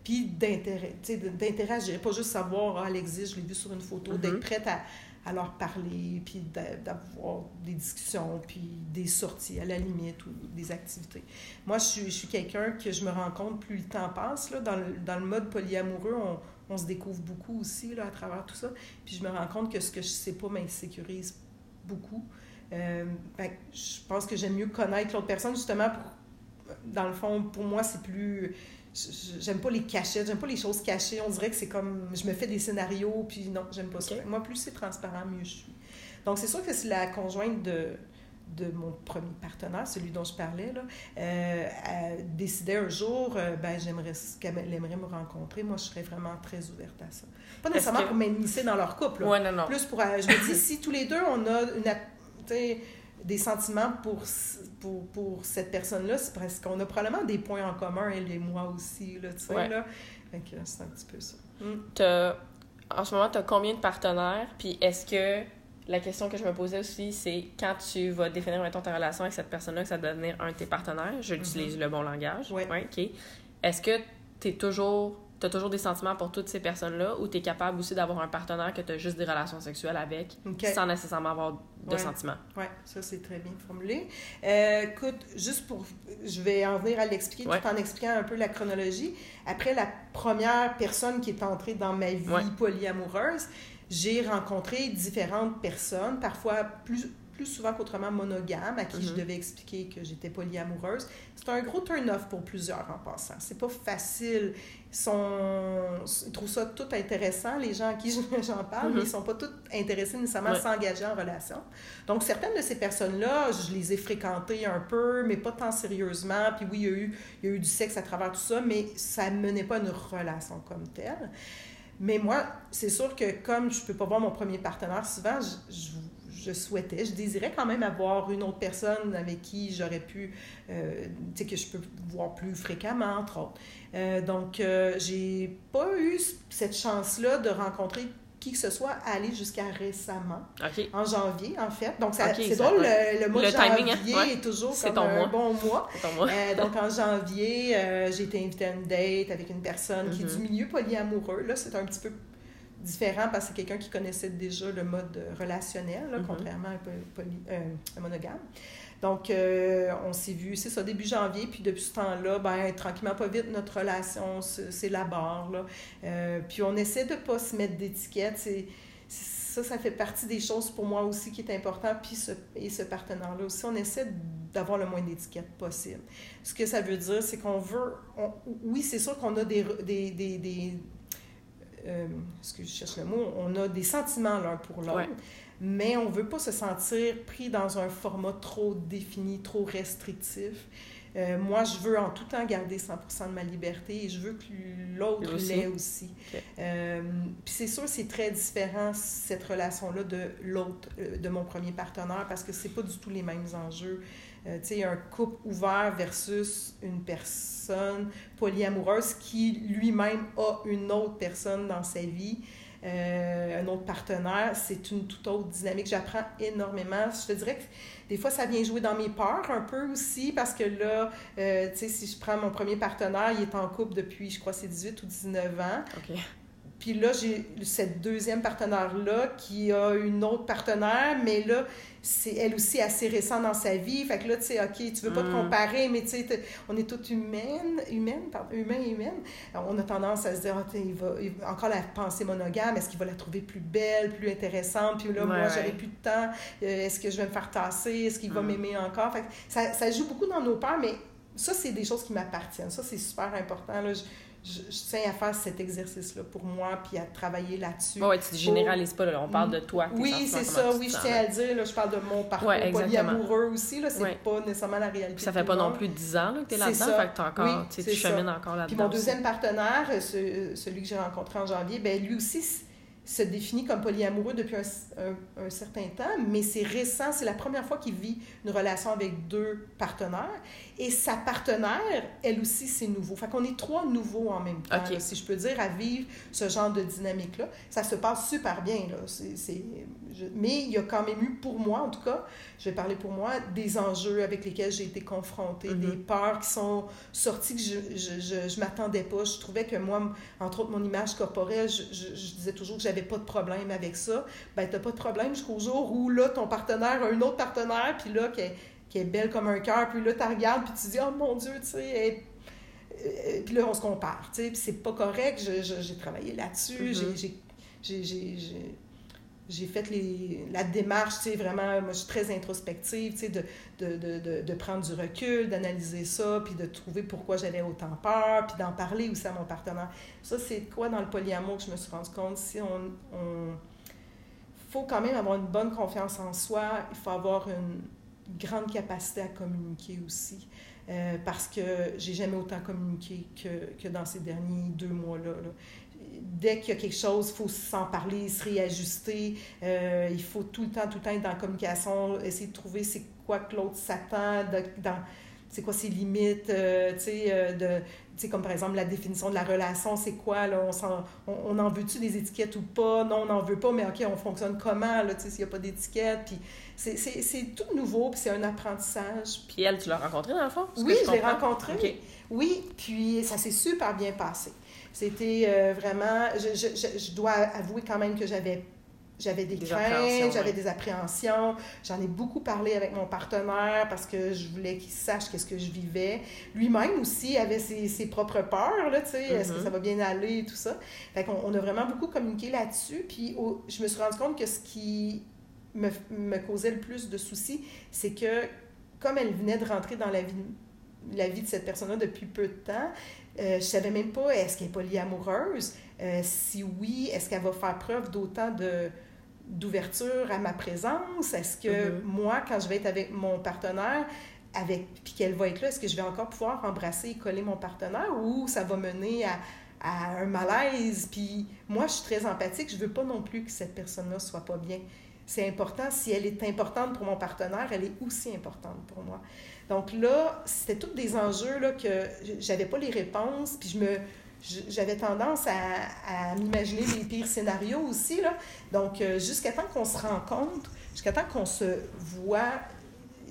puis d'interagir, pas juste savoir, ah, elle existe, je l'ai vu sur une photo, mm-hmm. d'être prête à, à, leur parler, puis d'avoir des discussions, puis des sorties à la limite ou des activités. Moi, je suis, suis quelqu'un que je me rends compte plus le temps passe, là, dans, le, dans le mode polyamoureux, on, on se découvre beaucoup aussi là, à travers tout ça. Puis je me rends compte que ce que je sais pas m'insécurise beaucoup. Euh, je pense que j'aime mieux connaître l'autre personne, justement, pour, dans le fond, pour moi, c'est plus. J'aime pas les cachettes, j'aime pas les choses cachées. On dirait que c'est comme. Je me fais des scénarios, puis non, j'aime pas ça. Moi, plus c'est transparent, mieux je suis. Donc, c'est sûr que c'est la conjointe de, de mon premier partenaire, celui dont je parlais, là, euh, décidait un jour, euh, ben, j'aimerais qu'elle aimerait me rencontrer. Moi, je serais vraiment très ouverte à ça. Pas nécessairement pour m'immiscer dans leur couple. Ouais, non, non. Plus pour. Euh, je me dis, si tous les deux, on a une, des sentiments pour, pour, pour cette personne-là, c'est parce qu'on a probablement des points en commun, elle et moi aussi. Là, tu sais, là. c'est un petit peu ça. Mm. En ce moment, tu as combien de partenaires? Puis est-ce que la question que je me posais aussi, c'est quand tu vas définir mettons, ta relation avec cette personne-là, que ça doit devenir un de tes partenaires, j'utilise mm-hmm. le bon langage. Oui. OK. Est-ce que tu es toujours tu as toujours des sentiments pour toutes ces personnes-là ou tu es capable aussi d'avoir un partenaire que tu as juste des relations sexuelles avec sans nécessairement avoir de sentiments? Oui, ça c'est très bien formulé. Euh, écoute, juste pour. Je vais en venir à l'expliquer tout en expliquant un peu la chronologie. Après la première personne qui est entrée dans ma vie polyamoureuse, j'ai rencontré différentes personnes, parfois plus, plus souvent qu'autrement monogames, à qui je mhm. devais expliquer que j'étais polyamoureuse. C'est un gros turn-off pour plusieurs en passant. C'est pas facile. Ils, sont... ils trouvent ça tout intéressant, les gens à qui j'en parle, mais mhm. ils sont pas tous intéressés nécessairement à s'engager en relation. Donc, certaines de ces personnes-là, je les ai fréquentées un peu, mais pas tant sérieusement. Puis oui, il y a eu, il y a eu du sexe à travers tout ça, mais ça ne menait pas à une relation comme telle. Mais moi, c'est sûr que comme je ne peux pas voir mon premier partenaire souvent, je, souhaitais, je désirais quand même avoir une autre personne avec qui j'aurais pu, euh, tu sais, que je peux voir plus fréquemment, entre autres. Euh, donc, euh, j'ai pas eu cette chance-là de rencontrer qui que ce soit aller jusqu'à récemment, en janvier, en fait. Donc, c'est drôle, le, mois de janvier hein? est toujours comme un bon mois. Euh, donc, en janvier, euh, j'ai été invitée à une date avec une personne qui est du mm-hmm. milieu polyamoureux. Là, c'est un petit peu différent parce que c'est quelqu'un qui connaissait déjà le mode relationnel, mm-hmm. contrairement à un, euh, monogame. Donc, euh, on s'est vu, c'est ça, début janvier, puis depuis ce temps-là, ben, tranquillement, pas vite, notre relation s'élabore. Euh, puis on essaie de pas se mettre d'étiquette. ça, ça fait partie des choses pour moi aussi qui est important, puis ce, et ce partenaire-là aussi, on essaie d'avoir le moins d'étiquettes possible. Ce que ça veut dire, c'est qu'on veut, oui, c'est sûr qu'on a des, des, des euh, ce que je cherche le mot, on a des sentiments l'un pour l'autre, mais on ne veut pas se sentir pris dans un format trop défini, trop restrictif. Euh, moi, je veux en tout temps garder 100% de ma liberté et je veux que l'autre l'ait aussi. Euh, puis c'est sûr, c'est très différent, cette relation-là, de l'autre, de mon premier partenaire, parce que c'est pas du tout les mêmes enjeux. Sais, un couple ouvert versus une personne polyamoureuse qui lui-même a une autre personne dans sa vie. Euh, un autre partenaire, c'est une toute autre dynamique. J'apprends énormément. Je te dirais que des fois, ça vient jouer dans mes peurs un peu aussi, parce que là, euh, si je prends mon premier partenaire, il est en couple depuis, je crois, c'est 18 ou 19 ans. Puis là, j'ai cette deuxième partenaire-là qui a une autre partenaire, mais là, c'est elle aussi assez récente dans sa vie. Fait que là, tu sais, OK, tu veux pas te mm. comparer, mais tu sais, on est toutes humaines, humaines, pardon, humains et humaines. on a tendance à se dire, oh, il, va, encore la pensée monogame, est-ce qu'il va la trouver plus belle, plus intéressante? Puis là, moi, j'aurai plus de temps. Euh, est-ce que je vais me faire tasser? Est-ce qu'il va mm. m'aimer encore? Fait que ça, ça joue beaucoup dans nos peurs, mais ça, c'est des choses qui m'appartiennent. Ça, c'est super important. Là je, tiens à faire cet exercice-là pour moi, puis à travailler là-dessus. Oui, tu ne généralises pas, là, on parle de toi. Oui, c'est ça, oui, je tiens à le dire, là, je parle de mon parcours ouais, polyamoureux aussi, là, c'est pas nécessairement la réalité. Puis ça fait pas non plus 10 ans que tu es là-dedans, fait que encore, tu chemines encore là-dedans. Puis mon deuxième partenaire, celui que j'ai rencontré en janvier, ben lui aussi, se définit comme polyamoureux depuis un, certain temps, mais c'est récent, c'est la première fois qu'il vit une relation avec deux partenaires. Et sa partenaire, elle aussi, c'est nouveau. Fait qu'on est trois nouveaux en même temps, si je peux dire, à vivre ce genre de dynamique-là. Ça se passe super bien, là. Mais il y a quand même eu, pour moi en tout cas, je vais parler pour moi, des enjeux avec lesquels j'ai été confrontée, mm-hmm. des peurs qui sont sorties que je ne m'attendais pas. Je trouvais que moi, entre autres, mon image corporelle, je, je disais toujours que j'avais pas de problème avec ça. Ben, t'as pas de problème jusqu'au jour où, là, ton partenaire a un autre partenaire, puis là, qui est, qui est belle comme un cœur, puis là, tu regardes, puis tu dis, oh mon Dieu, tu sais, euh, puis là, on se compare, tu sais, puis c'est pas correct. J'ai travaillé là-dessus, mm-hmm. j'ai fait les, la démarche, tu sais, vraiment, moi, je suis très introspective, tu sais, de, de, de, de, prendre du recul, d'analyser ça, puis de trouver pourquoi j'avais autant peur, puis d'en parler aussi à mon partenaire. Ça, c'est quoi dans le polyamour que je me suis rendu compte? Si on, on faut quand même avoir une bonne confiance en soi, il faut avoir une grande capacité à communiquer aussi. Euh, parce que j'ai jamais autant communiqué que, que dans ces derniers deux mois-là. Dès qu'il y a quelque chose, il faut s'en parler, se réajuster. Euh, il faut tout le temps, tout le temps être dans la communication, essayer de trouver c'est quoi que l'autre s'attend, dans c'est quoi ses limites, euh, tu sais, de sais, comme par exemple la définition de la relation, c'est quoi, là, on, on, on en veut-tu des étiquettes ou pas? Non, on n'en veut pas, mais OK, on fonctionne comment, là, tu sais, s'il n'y a pas d'étiquette, puis c'est tout nouveau, puis c'est un apprentissage. Puis elle, tu l'as rencontrée dans le fond? Oui, je, l'ai rencontrée. Oui, puis ça s'est super bien passé. C'était euh, vraiment, je, je, je, dois avouer quand même que j'avais j'avais des, craintes, j'avais des appréhensions. J'en ai beaucoup parlé avec mon partenaire parce que je voulais qu'il sache qu'est-ce que je vivais. Lui-même aussi avait ses, ses propres peurs, là, tu sais, est-ce que mm-hmm. ça va bien aller et tout ça. Fait qu'on on a vraiment beaucoup communiqué là-dessus. Puis je me suis rendu compte que ce qui me, me causait le plus de soucis, c'est que comme elle venait de rentrer dans la vie, la vie de cette personne-là depuis peu de temps, euh, je savais même pas est-ce qu'elle est polyamoureuse? Euh, si oui, est-ce qu'elle va faire preuve d'autant de d'ouverture à ma présence? Est-ce que mm-hmm. moi, quand je vais être avec mon partenaire, avec puis qu'elle va être là, est-ce que je vais encore pouvoir embrasser et coller mon partenaire ou ça va mener à, à un malaise? Puis moi, je suis très empathique, je veux pas non plus que cette personne-là soit pas bien. C'est important. Si elle est importante pour mon partenaire, elle est aussi importante pour moi. Donc là, c'était tous des enjeux là, que j'avais pas les réponses, puis je me j'avais tendance à, m'imaginer les pires scénarios aussi. Là. Donc, euh, jusqu'à temps qu'on se rencontre, jusqu'à temps qu'on se voit,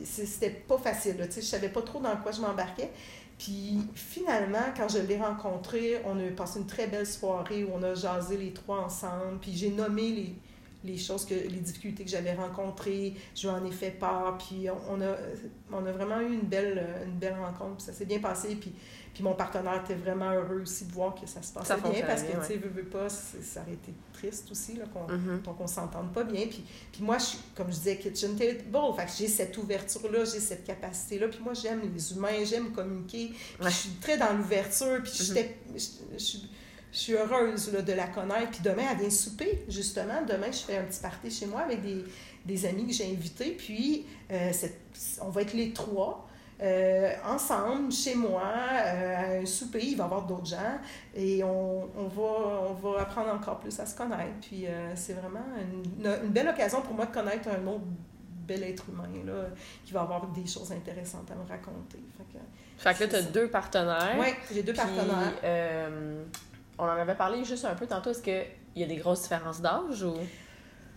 c'était pas facile. Là, je savais pas trop dans quoi je m'embarquais. Puis finalement, quand je l'ai rencontré, on a passé une très belle soirée où on a jasé les trois ensemble. Puis j'ai nommé les, les choses que les difficultés que j'avais rencontrées, je lui en ai fait part, puis on, a on a vraiment eu une belle une belle rencontre, ça s'est bien passé, puis puis mon partenaire était vraiment heureux aussi de voir que ça se passait bien, parce que tu sais, veux, veux pas, ça aurait été triste aussi là qu'on mm-hmm. s'entende pas bien, puis puis moi je suis comme je disais kitchen table, fait que j'ai cette ouverture là, j'ai cette capacité là, puis moi j'aime les humains, j'aime communiquer, puis je suis très dans l'ouverture, puis mm-hmm. je, je suis heureuse là, de la connaître. Puis demain, elle vient souper, justement. Demain, je fais un petit party chez moi avec des, des amis que j'ai invités. Puis, euh, on va être les trois. Euh, ensemble, chez moi, euh, à un souper, il va y avoir d'autres gens et on, on, va, on va apprendre encore plus à se connaître. Puis c'est vraiment une, une, belle occasion pour moi de connaître un autre bel être humain là, qui va avoir des choses intéressantes à me raconter. Fait que, fait que là, tu as deux partenaires. Oui, j'ai deux partenaires on en avait parlé juste un peu tantôt. Est-ce qu'il y a des grosses différences d'âge ou?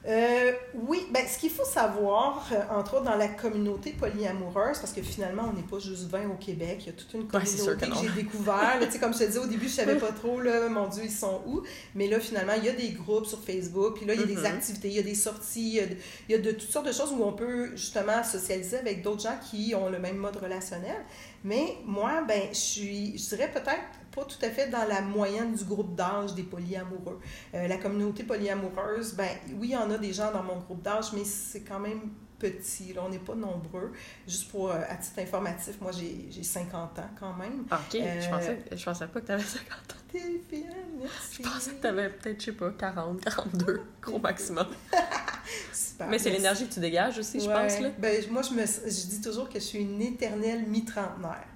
Euh, oui, ben, ce qu'il faut savoir, euh, entre autres dans la communauté polyamoureuse, parce que finalement, on n'est pas juste 20 au Québec, il y a toute une communauté que, j'ai découvert. comme je te disais au début, je savais pas trop, là, mon Dieu, ils sont où. Mais là, finalement, il y a des groupes sur Facebook, puis là, il y a des mm-hmm. activités, il y a des sorties, il y a de, toutes sortes de choses où on peut justement socialiser avec d'autres gens qui ont le même mode relationnel. Mais moi, ben, je suis, je dirais peut-être pas tout à fait dans la moyenne du groupe d'âge des polyamoureux. Euh, la communauté polyamoureuse, ben oui, il y en a des gens dans mon groupe d'âge, mais c'est quand même petit. Là, on n'est pas nombreux. Juste pour, euh, à titre informatif, moi, j'ai 50 ans quand même. Ah, OK. je, pensais, je pensais pas que tu avais 50 ans. T'es bien, merci. Je pensais que tu avais peut-être, je sais pas, 40, 42, gros maximum. Mais c'est l'énergie que tu dégages aussi, je pense. Là. Ben, moi, je, me, je dis toujours que je suis une éternelle mi-trentenaire.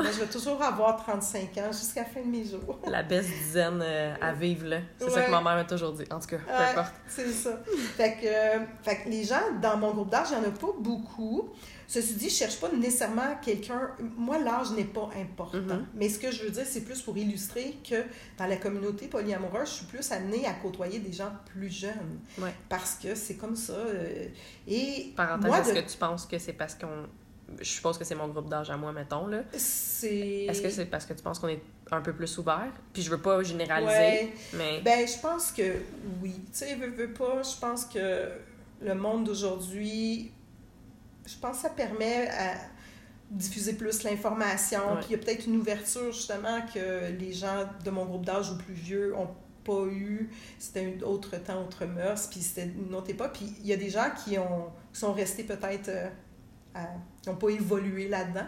Moi, je vais toujours avoir 35 ans jusqu'à la fin de mes jours. La baisse dizaine euh, à vivre, là. C'est ça que ma mère m'a toujours dit. En tout cas, peu importe. C'est ça. Fait que, euh, fait que les gens dans mon groupe d'âge, il n'y en a pas beaucoup. Ceci dit, je ne cherche pas nécessairement quelqu'un. Moi, l'âge n'est pas important. Mm-hmm. Mais ce que je veux dire, c'est plus pour illustrer que dans la communauté polyamoureuse, je suis plus amenée à côtoyer des gens plus jeunes. Ouais. Parce que c'est comme ça. Euh, et Parenthèse, est-ce que tu penses que c'est parce qu'on je suppose que c'est mon groupe d'âge à moi, mettons. Là. C'est... Est-ce que c'est parce que tu penses qu'on est un peu plus ouvert? Puis je veux pas généraliser, mais... Ben, je pense que oui. Tu sais, veux, veux pas, je pense que le monde d'aujourd'hui, je pense que ça permet à diffuser plus l'information. Puis il y a peut-être une ouverture, justement, que les gens de mon groupe d'âge ou plus vieux ont pas eu. C'était un autre temps, autre mœurs, puis c'était une autre époque. Puis il y a des gens qui, ont, qui sont restés peut-être... Euh, n'ont pas évolué là-dedans.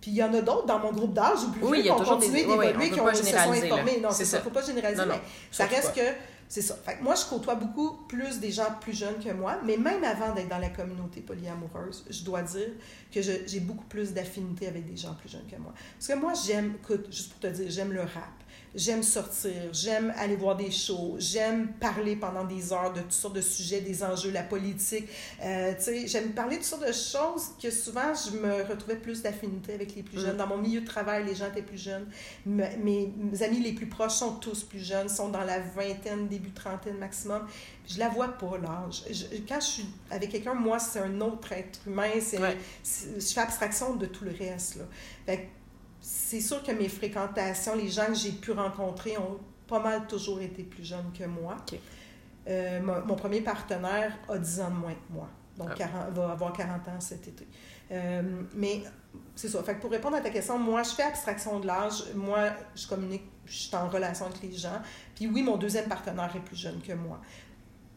Puis il y en a d'autres dans mon groupe d'âge ou plus oui, qui ont continué d'évoluer, qui ont, se sont informés. Non, c'est ça. Il ne faut pas généraliser, mais ça reste que c'est ça. Fait moi, je côtoie beaucoup plus des gens plus jeunes que moi, mais même avant d'être dans la communauté polyamoureuse, je dois dire que j'ai beaucoup plus d'affinité avec des gens plus jeunes que moi. Parce que moi, j'aime, juste pour te dire, j'aime le rap j'aime sortir, j'aime aller voir des shows, j'aime parler pendant des heures de toutes sortes de sujets, des enjeux, la politique. Euh, j'aime parler de toutes sortes de choses que souvent je me retrouvais plus d'affinité avec les plus jeunes. Mm. Dans mon milieu de travail, les gens étaient plus jeunes. mes, mes, amis les plus proches sont tous plus jeunes, sont dans la vingtaine, début trentaine maximum. Je la vois pas l'âge. quand je suis avec quelqu'un, moi, c'est un autre être humain. C'est, je fais abstraction de tout le reste. Là. Fait c'est sûr que mes fréquentations, les gens que j'ai pu rencontrer ont pas mal toujours été plus jeunes que moi. Euh, mon, premier partenaire a 10 ans de moins que moi. Donc, ah. va avoir 40 ans cet été. Euh, mais c'est ça. Fait pour répondre à ta question, moi, je fais abstraction de l'âge. Moi, je communique, je suis en relation avec les gens. Puis oui, mon deuxième partenaire est plus jeune que moi.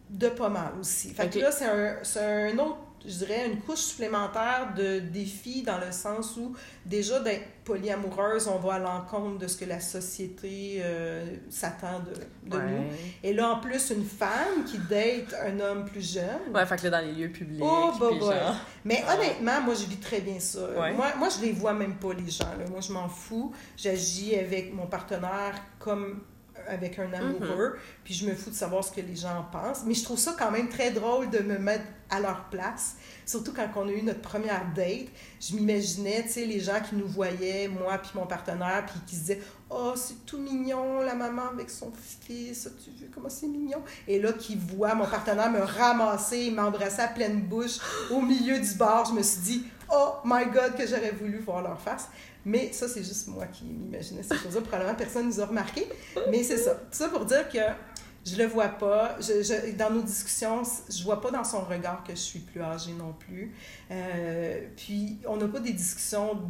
De pas mal aussi. Fait que là, c'est un, un autre je dirais, une couche supplémentaire de défis dans le sens où déjà d'être polyamoureuse, on va à l'encontre de ce que la société euh, s'attend de, de nous. Et là, en plus, une femme qui date un homme plus jeune. Ouais, fait que là, dans les lieux publics. Oh, bah, bah. Mais honnêtement, moi, je vis très bien ça. Moi, moi, je les vois même pas, les gens. Là. Moi, je m'en fous. J'agis avec mon partenaire comme avec un amoureux, mhm. puis je me fous de savoir ce que les gens pensent. Mais je trouve ça quand même très drôle de me mettre à leur place. Surtout quand on a eu notre première date, je m'imaginais, tu sais, les gens qui nous voyaient, moi puis mon partenaire, puis qui se disaient « Oh, c'est tout mignon, la maman avec son fils, tu vu comment c'est mignon? » Et là, qui voient mon partenaire me ramasser, m'embrasser à pleine bouche au milieu du bar, je me suis dit « Oh my God, que j'aurais voulu voir leur face! » Mais ça, c'est juste moi qui m'imaginais ces choses-là. Probablement, personne ne nous a remarqué. Mais c'est ça. Tout ça pour dire que Je le vois pas. Je, je, dans nos discussions, je vois pas dans son regard que je suis plus âgée non plus. Euh, puis, on n'a pas des discussions...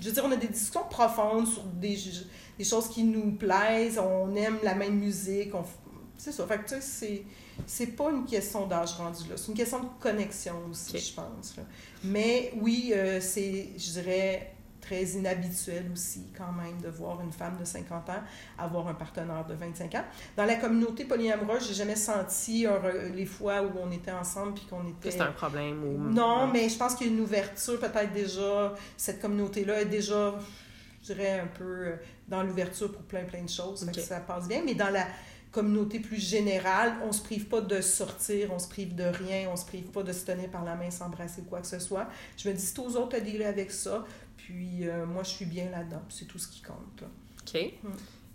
Je veux dire, on a des discussions profondes sur des, des choses qui nous plaisent. On aime la même musique. On, c'est ça. Fait que, tu sais, c'est c'est pas une question d'âge rendu là, c'est une question de connexion aussi, je pense. Mais oui, euh, c'est, je dirais, très inhabituel aussi quand même de voir une femme de 50 ans avoir un partenaire de 25 ans. Dans la communauté polyamoureuse, j'ai jamais senti les fois où on était ensemble puis qu'on était... C'est un problème ou... Non, mais je pense qu'il y a une ouverture peut-être déjà, cette communauté-là est déjà, je dirais, un peu euh, dans l'ouverture pour plein plein de choses, ça passe bien, mais dans la communauté plus générale, on se prive pas de sortir, on se prive de rien, on se prive pas de se tenir par la main, s'embrasser, quoi que ce soit. Je me dis, c'est aux autres à dealer avec ça, puis euh, moi, je suis bien là-dedans, c'est tout ce qui compte. OK.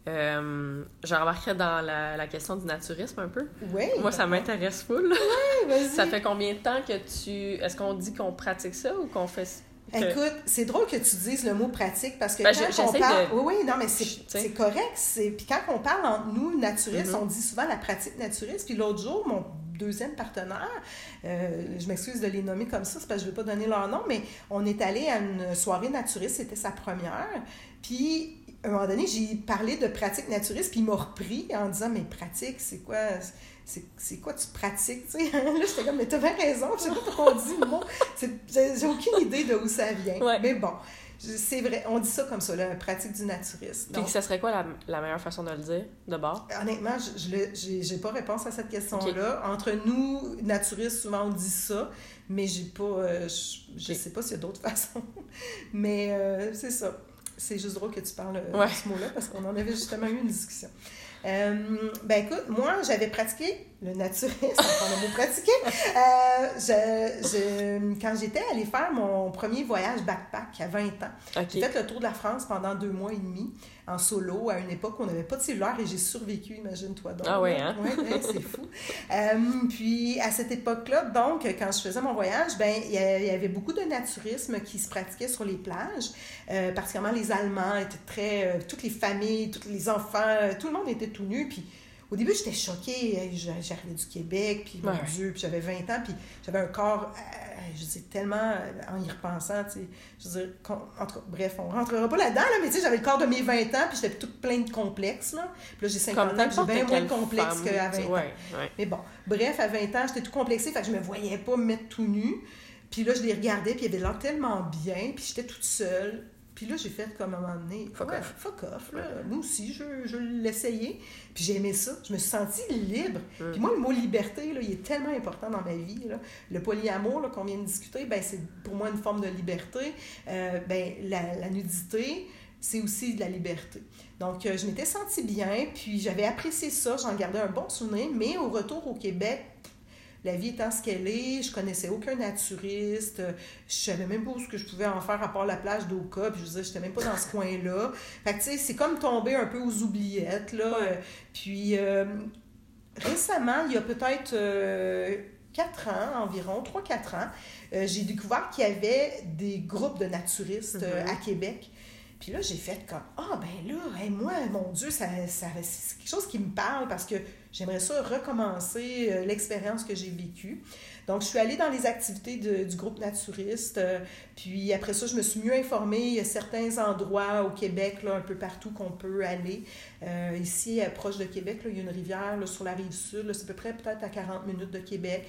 Euh, je remarquerais dans la, la, question du naturisme un peu. Oui. Moi, ça m'intéresse full. Oui, vas-y. Ça fait combien de temps que tu. Est-ce qu'on dit qu'on pratique ça ou qu'on fait Écoute, c'est drôle que tu dises le mot pratique parce que ben, quand on parle. Oui, oui, non, mais c'est correct. Puis quand on parle entre nous, naturistes, mm-hmm. on dit souvent la pratique naturiste. Puis l'autre jour, mon deuxième partenaire, euh, je m'excuse de les nommer comme ça, c'est parce que je ne vais pas donner leur nom, mais on est allé à une soirée naturiste, c'était sa première. Puis à un moment donné, j'ai parlé de pratique naturiste, puis il m'a repris en disant Mais pratique, c'est quoi c'est quoi tu pratiques, tu sais? là, j'étais comme, mais t'as bien raison, je sais pas pourquoi on dit le mot. J'ai aucune idée de où ça vient. Mais bon, c'est vrai, on dit ça comme ça, la pratique du naturisme. Puis ça serait quoi la, la, meilleure façon de le dire, de bord? Honnêtement, je n'ai pas réponse à cette question-là. Entre nous, naturistes, souvent on dit ça, mais j'ai pas, euh, je, ne sais pas s'il y a d'autres façons. mais euh, c'est ça. C'est juste drôle que tu parles de ce mot-là parce qu'on en avait justement eu une discussion. Euh, ben écoute, moi, j'avais pratiqué le naturisme, on a pratiquer. Euh, je, je, quand j'étais allée faire mon premier voyage backpack à 20 ans, j'ai fait le tour de la France pendant deux mois et demi en solo à une époque où on n'avait pas de cellulaire et j'ai survécu, imagine-toi donc. Ah oui, hein? Ouais, c'est fou. Euh, puis à cette époque-là, donc, quand je faisais mon voyage, ben il y avait beaucoup de naturisme qui se pratiquait sur les plages, euh, particulièrement les Allemands étaient très, euh, toutes les familles, tous les enfants, tout le monde était tout nu, puis au début, j'étais choquée. J'arrivais du Québec, puis mon Dieu, puis j'avais 20 ans, puis j'avais un corps, euh, je sais, tellement, euh, en y repensant, tu sais, je veux dire, bref, on rentrera pas là-dedans, là, mais tu sais, j'avais le corps de mes 20 ans, puis j'étais toute plein de complexes, là. Puis là, j'ai 50 ans, puis j'ai bien moins de complexes qu'à 20 ans. Mais bon, bref, à 20 ans, j'étais tout complexée, fait que je me voyais pas me mettre tout nu. Puis là, je les regardais, puis il y avait l'air tellement bien, puis j'étais toute seule. Puis là, j'ai fait comme à un moment donné, fuck off. Fuck off, là. Moi aussi, je, je l'essayais. Puis j'ai aimé ça. Je me suis sentie libre. Mm. Puis moi, le mot liberté, là, il est tellement important dans ma vie. Là. Le polyamour qu'on vient de discuter, ben, c'est pour moi une forme de liberté. Euh, ben, la, la nudité, c'est aussi de la liberté. Donc, euh, je m'étais sentie bien, puis j'avais apprécié ça, j'en gardais un bon souvenir, mais au retour au Québec, la vie étant ce qu'elle est, je connaissais aucun naturiste, je savais même pas ce que je pouvais en faire à part la plage d'Oka, puis je disais, j'étais même pas dans ce coin-là. Fait que, tu sais, c'est comme tomber un peu aux oubliettes, là. Puis, euh, récemment, il y a peut-être euh, quatre ans environ, trois, quatre ans, euh, j'ai découvert qu'il y avait des groupes de naturistes mm-hmm. à Québec. Puis là, j'ai fait comme Ah, ben là, moi, mon Dieu, ça, ça c'est quelque chose qui me parle parce que J'aimerais ça recommencer euh, l'expérience que j'ai vécue. Donc, je suis allée dans les activités du groupe naturiste. Euh, puis après ça, je me suis mieux informée. Il y a certains endroits au Québec, là, un peu partout, qu'on peut aller. Euh, ici, proche de Québec, là, il y a une rivière là, sur la rive sud. C'est à peu près peut-être à 40 minutes de Québec,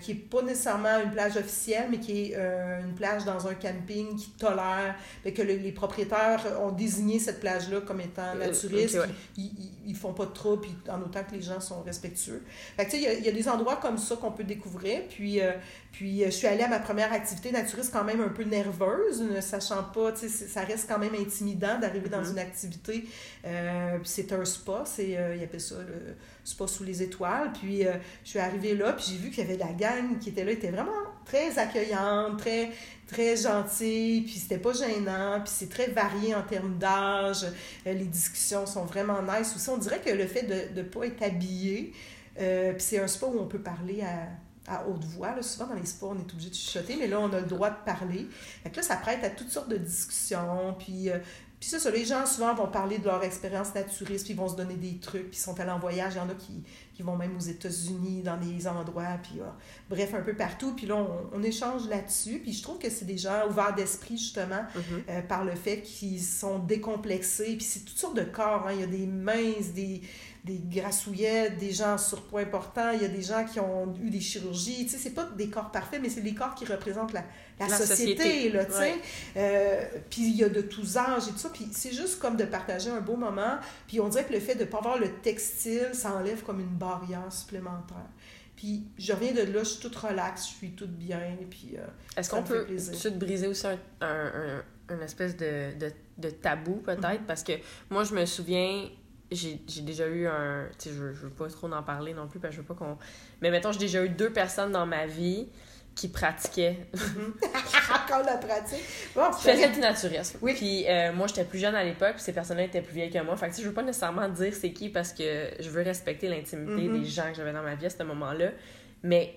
qui n'est pas nécessairement une plage officielle, mais qui est une plage dans un camping qui tolère, que les propriétaires ont désigné cette plage-là comme étant naturiste. Ils, ils, font pas de trop, puis en autant que les gens sont respectueux. Fait il y, y, a des endroits comme ça qu'on peut découvrir. Puis, euh, puis euh, je suis allée à ma première activité naturiste quand même un peu nerveuse, ne sachant pas, tu sais, ça reste quand même intimidant d'arriver dans mm-hmm. une activité. Euh, puis c'est un spa, c'est, il appelle ça le spa sous les étoiles. Puis je suis arrivée là, puis j'ai vu qu'il y avait la gang qui était là, était vraiment très accueillante, très très gentille, puis c'était pas gênant, puis c'est très varié en termes d'âge. les discussions sont vraiment nice aussi. On dirait que le fait de ne pas être habillé, puis c'est un spa où on peut parler à à haute voix. Là. Souvent, dans les sports, on est obligé de chuchoter, mais là, on a le droit de parler. Fait que là, ça prête à toutes sortes de discussions. Puis, euh, Puis ça, ça, les gens souvent vont parler de leur expérience naturiste, puis ils vont se donner des trucs, puis ils sont allés en voyage. Il y en a qui, qui vont même aux États-Unis, dans des endroits, puis euh, bref, un peu partout. Puis là, on, échange là-dessus. Puis je trouve que c'est des gens ouverts d'esprit, justement, Mhm. euh, par le fait qu'ils sont décomplexés. Puis c'est toutes sortes de corps. Hein. Il y a des minces, des, des grassouillettes, des gens en surpoids important. Il y a des gens qui ont eu des chirurgies. Tu sais, c'est pas des corps parfaits, mais c'est des corps qui représentent la, la, La société, société, là, tu sais. ouais. Euh, puis il y a de tous âges et tout ça. Puis c'est juste comme de partager un beau moment. Puis on dirait que le fait de ne pas avoir le textile, ça enlève comme une barrière supplémentaire. Puis je reviens de là, je suis toute relaxe, je suis toute bien. Puis euh, Est-ce qu'on peut suite briser aussi un, un, un- une espèce de, de, de tabou, peut-être? Mhm. Parce que moi, je me souviens, j'ai déjà eu un. Tu sais, je, je veux pas trop en parler non plus, parce que je veux pas qu'on. Mais mettons, j'ai déjà eu deux personnes dans ma vie qui pratiquaient, encore la pratique. Bon, qui faisaient du naturisme. Oui. Puis euh, moi, j'étais plus jeune à l'époque, puis ces personnes-là étaient plus vieilles que moi. Fait que tu sais, je veux pas nécessairement dire c'est qui parce que je veux respecter l'intimité Mhm. des gens que j'avais dans ma vie à ce moment-là. Mais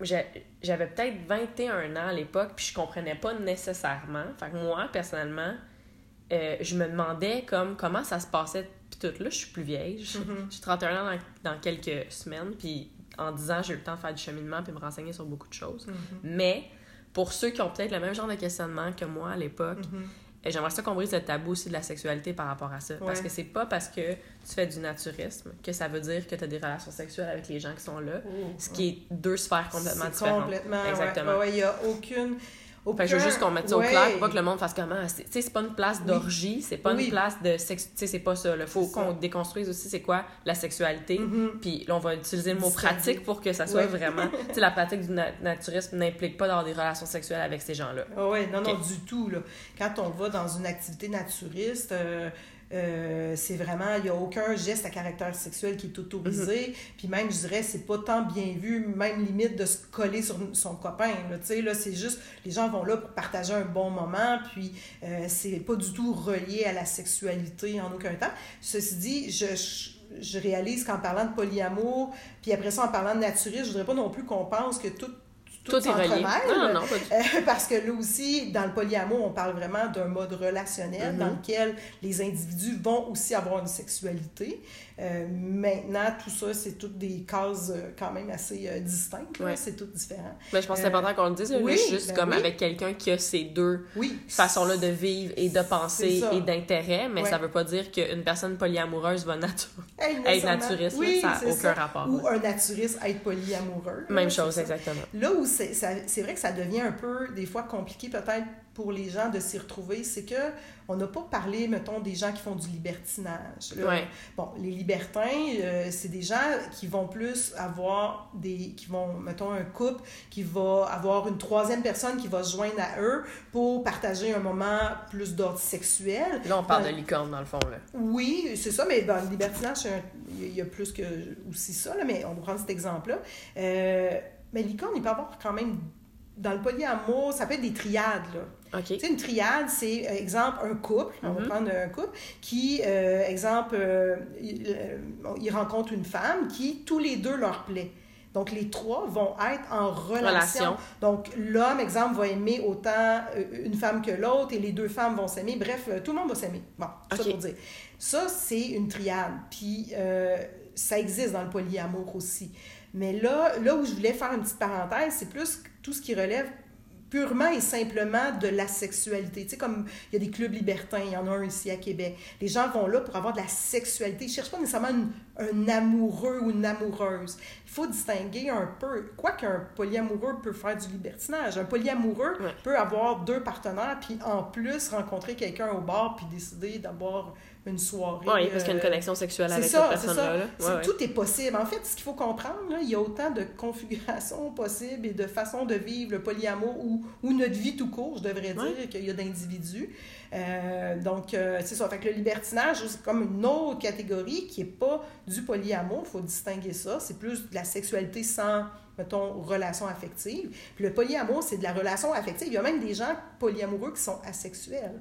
j'avais peut-être 21 ans à l'époque, puis je comprenais pas nécessairement. Fait que moi, personnellement, euh, je me demandais comme comment ça se passait. Tout, là, je suis plus vieille. J'ai 31 ans dans, dans quelques semaines, puis en 10 ans, j'ai eu le temps de faire du cheminement puis me renseigner sur beaucoup de choses. Mhm. Mais pour ceux qui ont peut-être le même genre de questionnement que moi à l'époque, Mhm. et J'aimerais ça qu'on brise le tabou aussi de la sexualité par rapport à ça. Parce que c'est pas parce que tu fais du naturisme que ça veut dire que tu as des relations sexuelles avec les gens qui sont là. Oh, Ce qui est deux sphères complètement différentes. Complètement, Exactement. Ouais, il n'y a aucune. Fait que je veux juste qu'on mette ça au ouais. clair pour pas que le monde fasse comment. C'est- Tu sais, c'est pas une place d'orgie, c'est pas Oui. une place de sexe. Tu sais, c'est pas ça. Il faut qu'on déconstruise aussi c'est quoi la sexualité. Mhm. Puis là, on va utiliser le mot pratique pour que ça soit Ouais. vraiment. Tu sais, la pratique du na- naturisme n'implique pas d'avoir des relations sexuelles avec ces gens-là. Ah ouais, non, non, du tout. Là. Quand on va dans une activité naturiste, euh, euh, c'est vraiment, il n'y a aucun geste à caractère sexuel qui est autorisé. Mhm. Puis même, je dirais, c'est pas tant bien vu, même limite de se coller sur son copain. Là, Tu sais, là, c'est juste, les gens vont là pour partager un bon moment, puis euh, c'est pas du tout relié à la sexualité en aucun temps. Ceci dit, je, je, je réalise qu'en parlant de polyamour, puis après ça, en parlant de naturisme, je voudrais pas non plus qu'on pense que tout tout, Tout est relié. Non, non, non, pas du tout. Euh, parce que là aussi, dans le polyamour, on parle vraiment d'un mode relationnel Mhm. dans lequel les individus vont aussi avoir une sexualité. Euh, maintenant, tout ça, c'est toutes des cases euh, quand même assez euh, distinctes. là. Ouais. C'est tout différent. Mais je pense que c'est important qu'on le dise. là, oui, juste ben comme oui. avec quelqu'un qui a ces deux Oui. façon-là de vivre et de penser et d'intérêt, mais Ouais. ça veut pas dire qu'une personne polyamoureuse va natu- Hey, être naturiste. là, Oui, ça n'a aucun ça. rapport. Ou un naturiste être polyamoureux. là, Même chose, exactement. Là où c'est vrai que ça devient un peu, des fois, compliqué peut-être pour les gens de s'y retrouver, c'est que on n'a pas parlé, mettons, des gens qui font du libertinage. là. Ouais. Bon, les libertins, euh, c'est des gens qui vont plus avoir des... qui vont, mettons, un couple qui va avoir une troisième personne qui va se joindre à eux pour partager un moment plus d'ordre sexuel. Là, on parle Ouais. de licorne, dans le fond. Là. Oui, c'est ça, mais dans le libertinage, il y a plus que aussi ça, là, mais on va prendre cet exemple-là. Euh, mais licorne, il peut avoir quand même, dans le polyamour, ça peut être des triades, là. OK. Tu sais, une triade, c'est, euh, exemple, un couple, on va Mhm. prendre un couple, qui, euh, exemple, euh, il, euh, il rencontre une femme qui, tous les deux, leur plaît. Donc, les trois vont être en relation. Relation. Donc, l'homme, exemple, va aimer autant une femme que l'autre et les deux femmes vont s'aimer. Bref, tout le monde va s'aimer. Bon, ça Ok. pour dire. Ça, c'est une triade. Puis, euh, ça existe dans le polyamour aussi. Mais là, là où je voulais faire une petite parenthèse, c'est plus tout ce qui relève purement et simplement de la sexualité. Tu sais, comme il y a des clubs libertins, il y en a un ici à Québec. Les gens vont là pour avoir de la sexualité. Ils ne cherchent pas nécessairement une- un amoureux ou une amoureuse. Il faut distinguer un peu. Quoi qu'un polyamoureux peut faire du libertinage. Un polyamoureux peut avoir deux partenaires, puis en plus rencontrer quelqu'un au bar, puis décider d'avoir une soirée. Oui, parce qu'il y a une euh, connexion sexuelle avec ça, cette c'est personne-là. ça. là. C'est- ouais. Tout est possible. En fait, ce qu'il faut comprendre, là, il y a autant de configurations possibles et de façons de vivre le polyamour ou, ou notre vie tout court, je devrais dire, Ouais. qu'il y a d'individus. Euh, donc, euh, c'est ça. Fait que le libertinage, c'est comme une autre catégorie qui n'est pas du polyamour. Il faut distinguer ça. C'est plus de la sexualité sans, mettons, relation affective. Puis le polyamour, c'est de la relation affective. Il y a même des gens polyamoureux qui sont asexuels.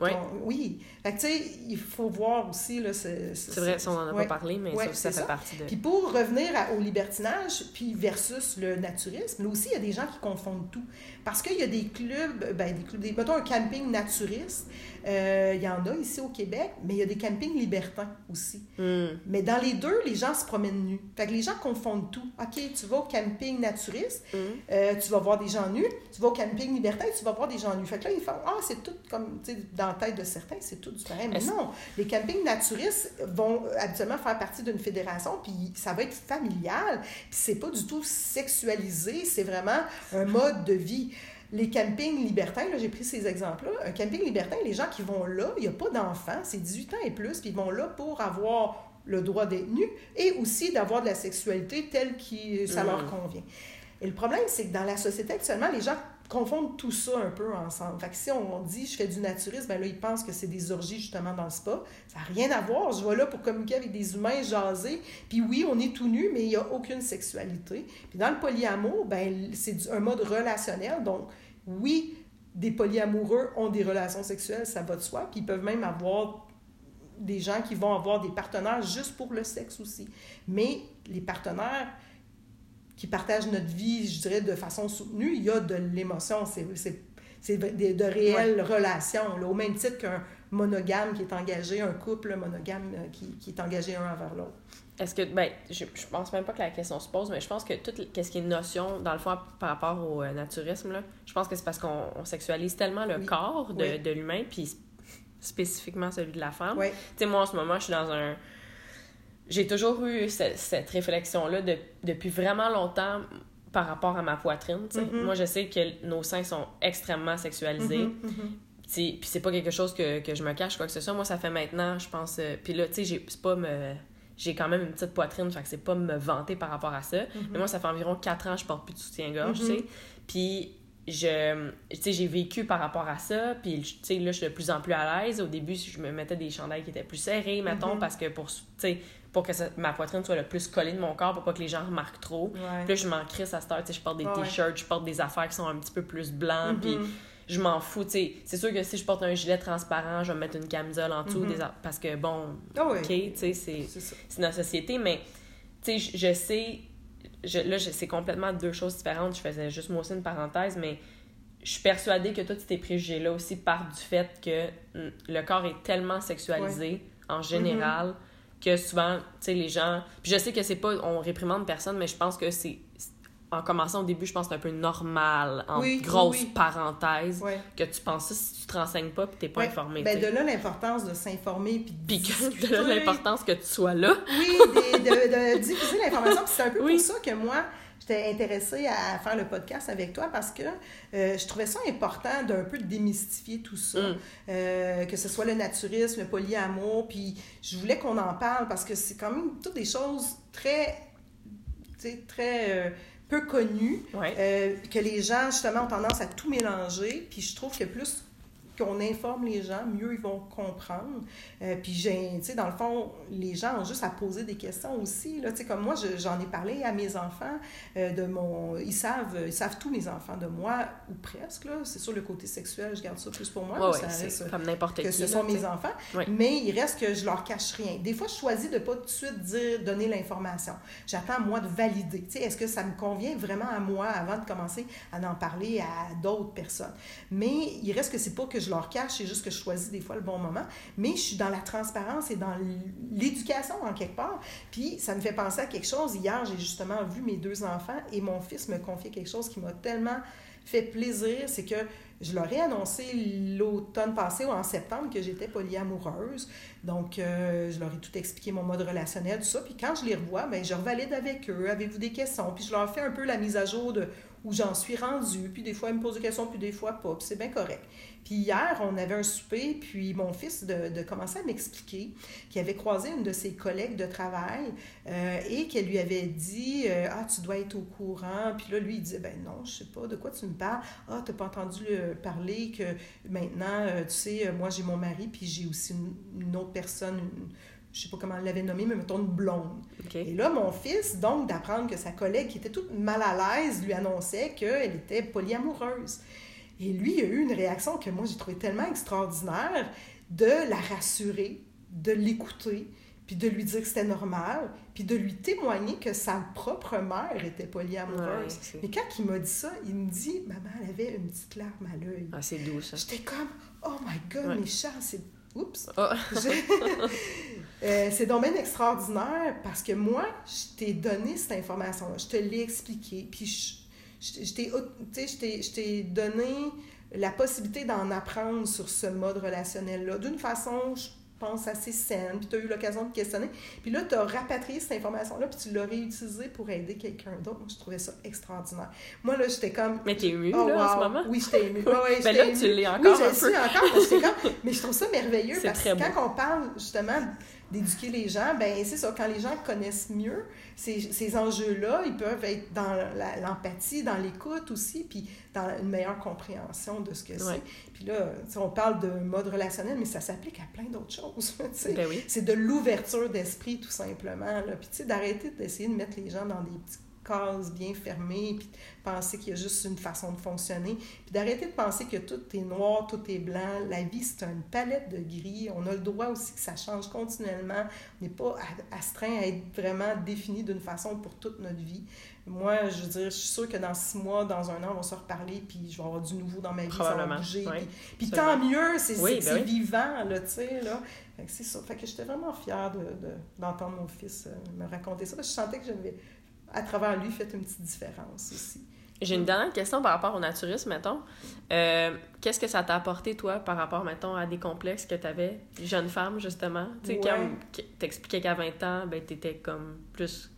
Oui. oui. Fait que, tu sais, il faut voir aussi, là, c'est... C'est vrai, ça, on en a pas parlé, mais ça, ça fait partie de... Puis pour revenir au libertinage, puis versus le naturisme, là aussi, il y a des gens qui confondent tout. Parce qu'il y a des clubs, ben, des clubs, des, mettons un camping naturiste, euh, il y en a ici au Québec, mais il y a des campings libertins aussi. Hmm. Mais dans les deux, les gens se promènent nus. Fait que les gens confondent tout. OK, tu vas au camping naturiste, hmm. euh, tu vas voir des gens nus. Tu vas au camping libertin, tu vas voir des gens nus. Fait que là, ils font Ah, c'est tout comme, tu sais, dans la tête de certains, c'est tout du pareil. Mais non, les campings naturistes vont habituellement faire partie d'une fédération, puis ça va être familial, puis c'est pas du tout sexualisé, c'est vraiment un mode de vie les campings libertins, j'ai pris ces exemples-là. Un camping libertin, les gens qui vont là, il n'y a pas d'enfants, c'est 18 ans et plus, puis ils vont là pour avoir le droit d'être nus et aussi d'avoir de la sexualité telle que ça leur mm. convient. Et le problème, c'est que dans la société actuellement, les gens confondent tout ça un peu ensemble. Fait si on dit je fais du naturisme, ben là, ils pensent que c'est des orgies justement dans le spa. Ça n'a rien à voir. Je vais là pour communiquer avec des humains, jaser. Puis oui, on est tout nu, mais il n'y a aucune sexualité. Puis dans le polyamour, ben c'est un mode relationnel. Donc, oui, des polyamoureux ont des relations sexuelles, ça va de soi. Puis ils peuvent même avoir des gens qui vont avoir des partenaires juste pour le sexe aussi. Mais les partenaires qui partagent notre vie, je dirais, de façon soutenue, il y a de l'émotion. C'est de, de, réelles relations, là, au même titre qu'un monogame qui est engagé, un couple monogame euh, qui, qui est engagé un envers l'autre. Est-ce que, ben, je, je pense même pas que la question se pose, mais je pense que tout ce qui est notion, dans le fond, par rapport au euh, naturisme, là, je pense que c'est parce qu'on sexualise tellement le corps de, de l'humain, puis spécifiquement celui de la femme. Tu sais, moi, en ce moment, je suis dans un j'ai toujours eu cette, réflexion-là depuis vraiment longtemps par rapport à ma poitrine. Mm-hmm. Moi, je sais que nos seins sont extrêmement sexualisés. Mm-hmm. Puis c'est pas quelque chose que, je me cache, quoi que ce soit. Moi, ça fait maintenant, je pense. Euh, puis là, tu sais, c'est pas me. J'ai quand même une petite poitrine, fait que c'est pas me vanter par rapport à ça. Mais moi, ça fait environ 4 ans que je porte plus de soutien-gorge, tu sais. Puis je j'ai vécu par rapport à ça puis tu sais là je suis de plus en plus à l'aise au début je me mettais des chandails qui étaient plus serrés mettons parce que pour tu sais pour que ma poitrine soit le plus collée de mon corps pour pas que les gens remarquent trop. Puis là, je m'en crisse à cette heure. Je porte des t-shirts, je porte des affaires qui sont un petit peu plus blancs. Puis mm-hmm. je m'en fous. C'est sûr que si je porte un gilet transparent, je vais mettre une camisole en dessous. Mm-hmm. Parce que, bon, ah OK, c'est notre société. Mais je, je sais... Je, là, c'est complètement deux choses différentes. Je faisais juste moi aussi une parenthèse, mais je suis persuadée que tous ces préjugés-là aussi partent du fait que mm, le corps est tellement sexualisé en général que souvent, tu sais, les gens. Puis je sais que c'est pas. On réprimande personne, mais je pense que c'est. En commençant au début, je pense que c'est un peu normal, en grosse parenthèse, que tu penses ça si tu te renseignes pas et t'es pas informé. Ben de là l'importance de s'informer puis de, de là l'importance que tu sois là. oui, de, de, diffuser l'information. c'est un peu pour ça que moi, j'étais intéressée à faire le podcast avec toi parce que euh, je trouvais ça important d'un peu démystifier tout ça, mm. euh, que ce soit le naturisme, le polyamour, puis je voulais qu'on en parle parce que c'est quand même toutes des choses très, très euh, peu connues, que les gens justement ont tendance à tout mélanger, puis je trouve que plus qu'on informe les gens, mieux ils vont comprendre. Euh, puis, tu sais, dans le fond, les gens ont juste à poser des questions aussi. Là, tu sais, comme moi, j'en ai parlé à mes enfants euh, de mon... Ils savent, ils savent tous mes enfants de moi, ou presque, là. C'est sûr, le côté sexuel, je garde ça plus pour moi. ça reste, comme n'importe qui. Que ce sont mes enfants. Mais il reste que je leur cache rien. Des fois, je choisis de pas tout de suite dire, donner l'information. J'attends, moi, de valider. Tu sais, est-ce que ça me convient vraiment à moi avant de commencer à en parler à d'autres personnes? Mais il reste que c'est pas que je je leur cache, c'est juste que je choisis des fois le bon moment. Mais je suis dans la transparence et dans l'éducation en quelque part. Puis ça me fait penser à quelque chose. Hier, j'ai justement vu mes deux enfants et mon fils me confier quelque chose qui m'a tellement fait plaisir, c'est que je leur ai annoncé l'automne passé ou en septembre que j'étais polyamoureuse. Donc, euh, je leur ai tout expliqué mon mode relationnel, tout ça. Puis quand je les revois, bien, je revalide avec eux. Avez-vous des questions? Puis je leur fais un peu la mise à jour de où j'en suis rendue. Puis des fois, ils me posent des questions, puis des fois pas. Puis c'est bien correct. Puis hier, on avait un souper, puis mon fils de, de commencer à m'expliquer qu'il avait croisé une de ses collègues de travail euh, et qu'elle lui avait dit euh, Ah, tu dois être au courant. Puis là, lui, il disait Ben non, je sais pas, de quoi tu me parles? Ah, t'as pas entendu parler que maintenant, euh, tu sais, moi j'ai mon mari, puis j'ai aussi une, autre personne, je sais pas comment elle l'avait nommée, mais mettons une blonde. Et là, mon fils, donc, d'apprendre que sa collègue, qui était toute mal à l'aise, lui annonçait qu'elle était polyamoureuse. Et lui, il a eu une réaction que moi, j'ai trouvé tellement extraordinaire de la rassurer, de l'écouter, puis de lui dire que c'était normal, puis de lui témoigner que sa propre mère était polyamoureuse. Mais quand il m'a dit ça, il me dit Maman, elle avait une petite larme à l'œil. Ah, c'est doux, ça. J'étais comme Oh my God, mes chats, c'est. Oups! Oh. euh, c'est donc bien extraordinaire parce que moi, je t'ai donné cette information-là, je te l'ai expliqué, puis je, je t'ai donné la possibilité d'en apprendre sur ce mode relationnel-là d'une façon, je pense, assez saine, puis tu as eu l'occasion de questionner. Puis là, tu as rapatrié cette information-là, puis tu l'as réutilisée pour aider quelqu'un d'autre. Moi, je trouvais ça extraordinaire. Moi, là, j'étais comme... Mais t'es émue, oh, là, en ce moment? Oui, j'étais émue. Ouais, ben là, tu l'es encore oui, un peu. encore, comme... Mais je trouve ça merveilleux, parce que quand on parle, justement, d'éduquer les gens, ben c'est ça, quand les gens connaissent mieux ces, ces enjeux-là, ils peuvent être dans l'empathie, dans l'écoute aussi, puis dans une meilleure compréhension de ce que c'est. Puis là, on parle de mode relationnel, mais ça s'applique à plein d'autres choses. Ben oui. C'est de l'ouverture d'esprit, tout simplement. Là. Puis d'arrêter d'essayer de mettre les gens dans des petits cases bien fermées, puis penser qu'il y a juste une façon de fonctionner, puis d'arrêter de penser que tout est noir, tout est blanc. La vie, c'est une palette de gris. On a le droit aussi que ça change continuellement. On n'est pas astreint à être vraiment défini d'une façon pour toute notre vie. Moi, je veux dire, je suis sûre que dans six mois, dans un an, on va se reparler, puis je vais avoir du nouveau dans ma vie, ça va bouger. puis, tant mieux, c'est ben vivant, là, tu sais, là. Fait que c'est ça. Fait que j'étais vraiment fière d'entendre de, mon fils euh, me raconter ça, parce que je sentais que j'avais à travers lui, fait une petite différence aussi. J'ai une dernière question par rapport au naturisme, mettons. Euh, qu'est-ce que ça t'a apporté, toi, par rapport, mettons, à des complexes que tu avais, jeune femme, justement? Tu sais, quand t'expliquais qu'à 20 ans, ben, t'étais comme plus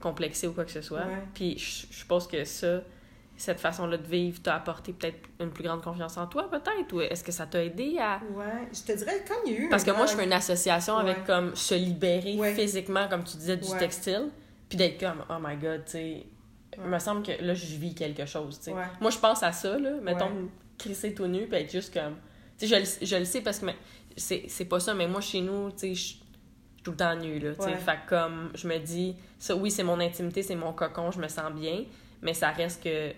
complexée ou quoi que ce soit. Puis je suppose que ça, cette façon-là de vivre t'a apporté peut-être une plus grande confiance en toi, peut-être? Ou est-ce que ça t'a aidé à... Ouais, je te dirais, quand il y a eu... Parce que moi, je fais une association avec, comme, se libérer physiquement, comme tu disais, du textile. Puis d'être comme, oh my god, tu sais, il me semble que là, je vis quelque chose, tu sais. Moi, je pense à ça, là, mettons, crisser tout nu, puis être juste comme. Tu sais, je, je, le sais parce que c'est pas ça, mais moi, chez nous, tu sais, je suis tout le temps nue, là, tu sais. Fait comme, je me dis, ça, oui, c'est mon intimité, c'est mon cocon, je me sens bien, mais ça reste que.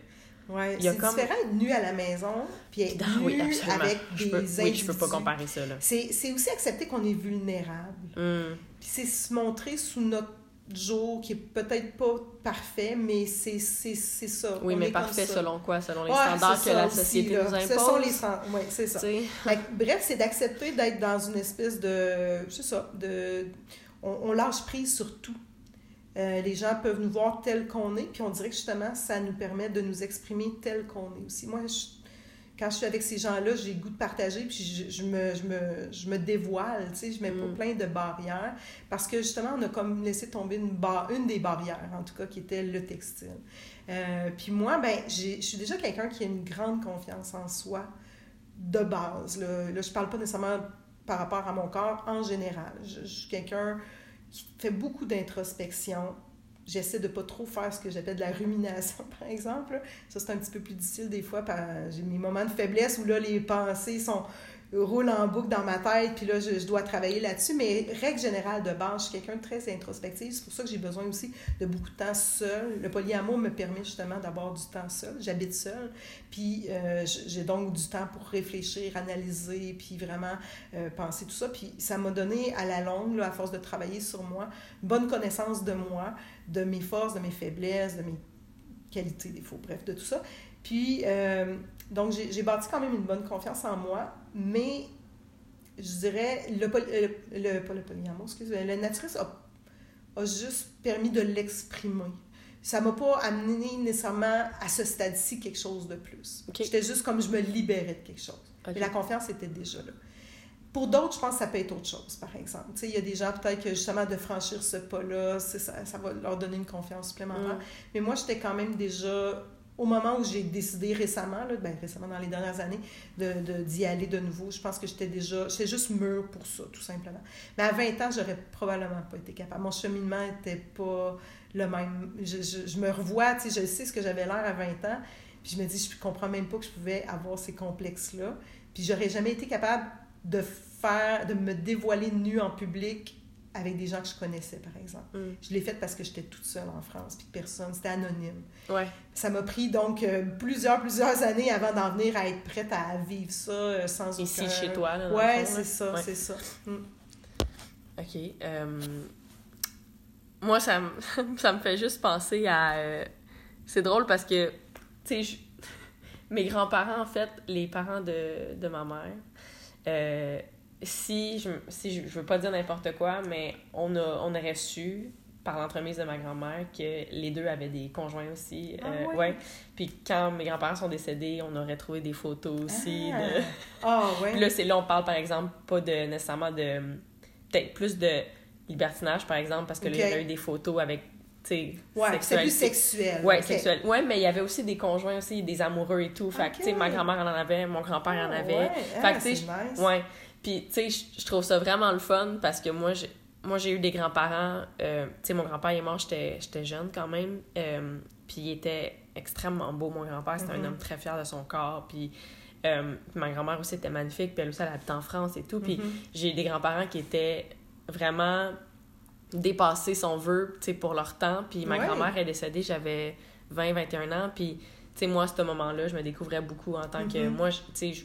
Ouais, c'est comme... différent être nu à la maison, puis être nu oui, avec des je peux, Oui, je peux pas comparer ça, là. C'est aussi accepter qu'on est vulnérable. Hum. Puis c'est se montrer sous notre jour qui est peut-être pas parfait, mais c'est ça. Oui, mais parfait selon quoi? Selon les standards que la société nous impose? Ce sont les Oui, c'est ça. bref, c'est d'accepter d'être dans une espèce de... C'est ça, de... On, lâche prise sur tout. Euh, les gens peuvent nous voir tel qu'on est, puis on dirait que justement, ça nous permet de nous exprimer tel qu'on est aussi. Moi, je quand je suis avec ces gens-là, j'ai goût de partager, puis je, me, je, me, je me dévoile, tu sais, je mets mm. plein de barrières, parce que justement, on a comme laissé tomber une, bar, une des barrières, en tout cas, qui était le textile. Euh, puis moi, ben, je suis déjà quelqu'un qui a une grande confiance en soi, de base. Là, là je parle pas nécessairement par rapport à mon corps, en général. je suis quelqu'un qui fait beaucoup d'introspection, j'essaie de pas trop faire ce que j'appelle de la rumination, par exemple. Ça, c'est un petit peu plus difficile des fois. J'ai mes moments de faiblesse où là, les pensées sont roulent en boucle dans ma tête, puis là, je, dois travailler là-dessus. Mais règle générale de base, je suis quelqu'un de très introspectif. C'est pour ça que j'ai besoin aussi de beaucoup de temps seul. Le polyamour me permet justement d'avoir du temps seul. J'habite seul, puis euh, j'ai donc du temps pour réfléchir, analyser, puis vraiment euh, penser tout ça. Puis ça m'a donné à la longue, à force de travailler sur moi, une bonne connaissance de moi de mes forces, de mes faiblesses, de mes qualités, défauts, bref, de tout ça. Puis, euh, donc, j'ai bâti quand même une bonne confiance en moi, mais je dirais, le, euh, le, pas le polyamour, excusez le naturisme a, a, juste permis de l'exprimer. Ça m'a pas amené nécessairement à ce stade-ci quelque chose de plus. J'étais juste comme je me libérais de quelque chose. Et la confiance était déjà là. Pour d'autres, je pense que ça peut être autre chose, par exemple. Il y a des gens, peut-être que justement de franchir ce pas-là, ça, ça, va leur donner une confiance supplémentaire. Mm. Mais moi, j'étais quand même déjà, au moment où j'ai décidé récemment, là, ben, récemment dans les dernières années, de, d'y aller de nouveau, je pense que j'étais déjà, j'étais juste mûre pour ça, tout simplement. Mais à 20 ans, j'aurais probablement pas été capable. Mon cheminement n'était pas le même. Je, je, me revois, tu sais, je sais ce que j'avais l'air à 20 ans, puis je me dis, je comprends même pas que je pouvais avoir ces complexes-là. Puis j'aurais jamais été capable de faire, de me dévoiler nue en public avec des gens que je connaissais, par exemple. Mm. Je l'ai fait parce que j'étais toute seule en France, puis personne, c'était anonyme. Ouais. Ça m'a pris donc euh, plusieurs, plusieurs années avant d'en venir à être prête à vivre ça euh, sans Ici, aucun... chez toi, là, Ouais, c'est ça, Ouais. c'est ça. Mm. OK. euh, Moi, ça, me- ça me fait juste penser à... C'est drôle parce que, tu sais, je- mes grands-parents, en fait, les parents de, de ma mère, euh, si, je, si je, je veux pas dire n'importe quoi, mais on, a, on aurait su, par l'entremise de ma grand-mère, que les deux avaient des conjoints aussi. Ah euh, ouais? Puis quand mes grands-parents sont décédés, on aurait trouvé des photos aussi. Ah, de- Ah, ouais. puis là, c'est là, on parle par exemple pas de nécessairement de. Peut-être plus de libertinage, par exemple, parce que là, il y aurait eu des photos avec. Tu sais, ouais, c'est plus sexuel. Ouais, sexuel. Ouais, mais il y avait aussi des conjoints aussi, des amoureux et tout. Fait que, tu sais, ma grand-mère en avait, mon grand-père en Ah, avait. Ouais, Fait ah, que, tu sais, nice. Ouais. Puis, tu sais, je- trouve ça vraiment le fun parce que moi, j'ai, moi, j'ai eu des grands-parents. euh, tu sais, mon grand-père est mort, j'étais, jeune quand même. euh, puis, il était extrêmement beau, mon grand-père. C'était un homme très fier de son corps. Puis, euh, ma grand-mère aussi était magnifique. Puis, elle aussi, elle habite en France et tout. Puis, Mhm. j'ai des grands-parents qui étaient vraiment dépassés, si on veut, tu sais, pour leur temps. Puis, ma Ouais. grand-mère est décédée, j'avais 20, 21 ans. Puis, tu sais, moi, à ce moment-là, je me découvrais beaucoup en tant que. Mhm. Moi, tu sais,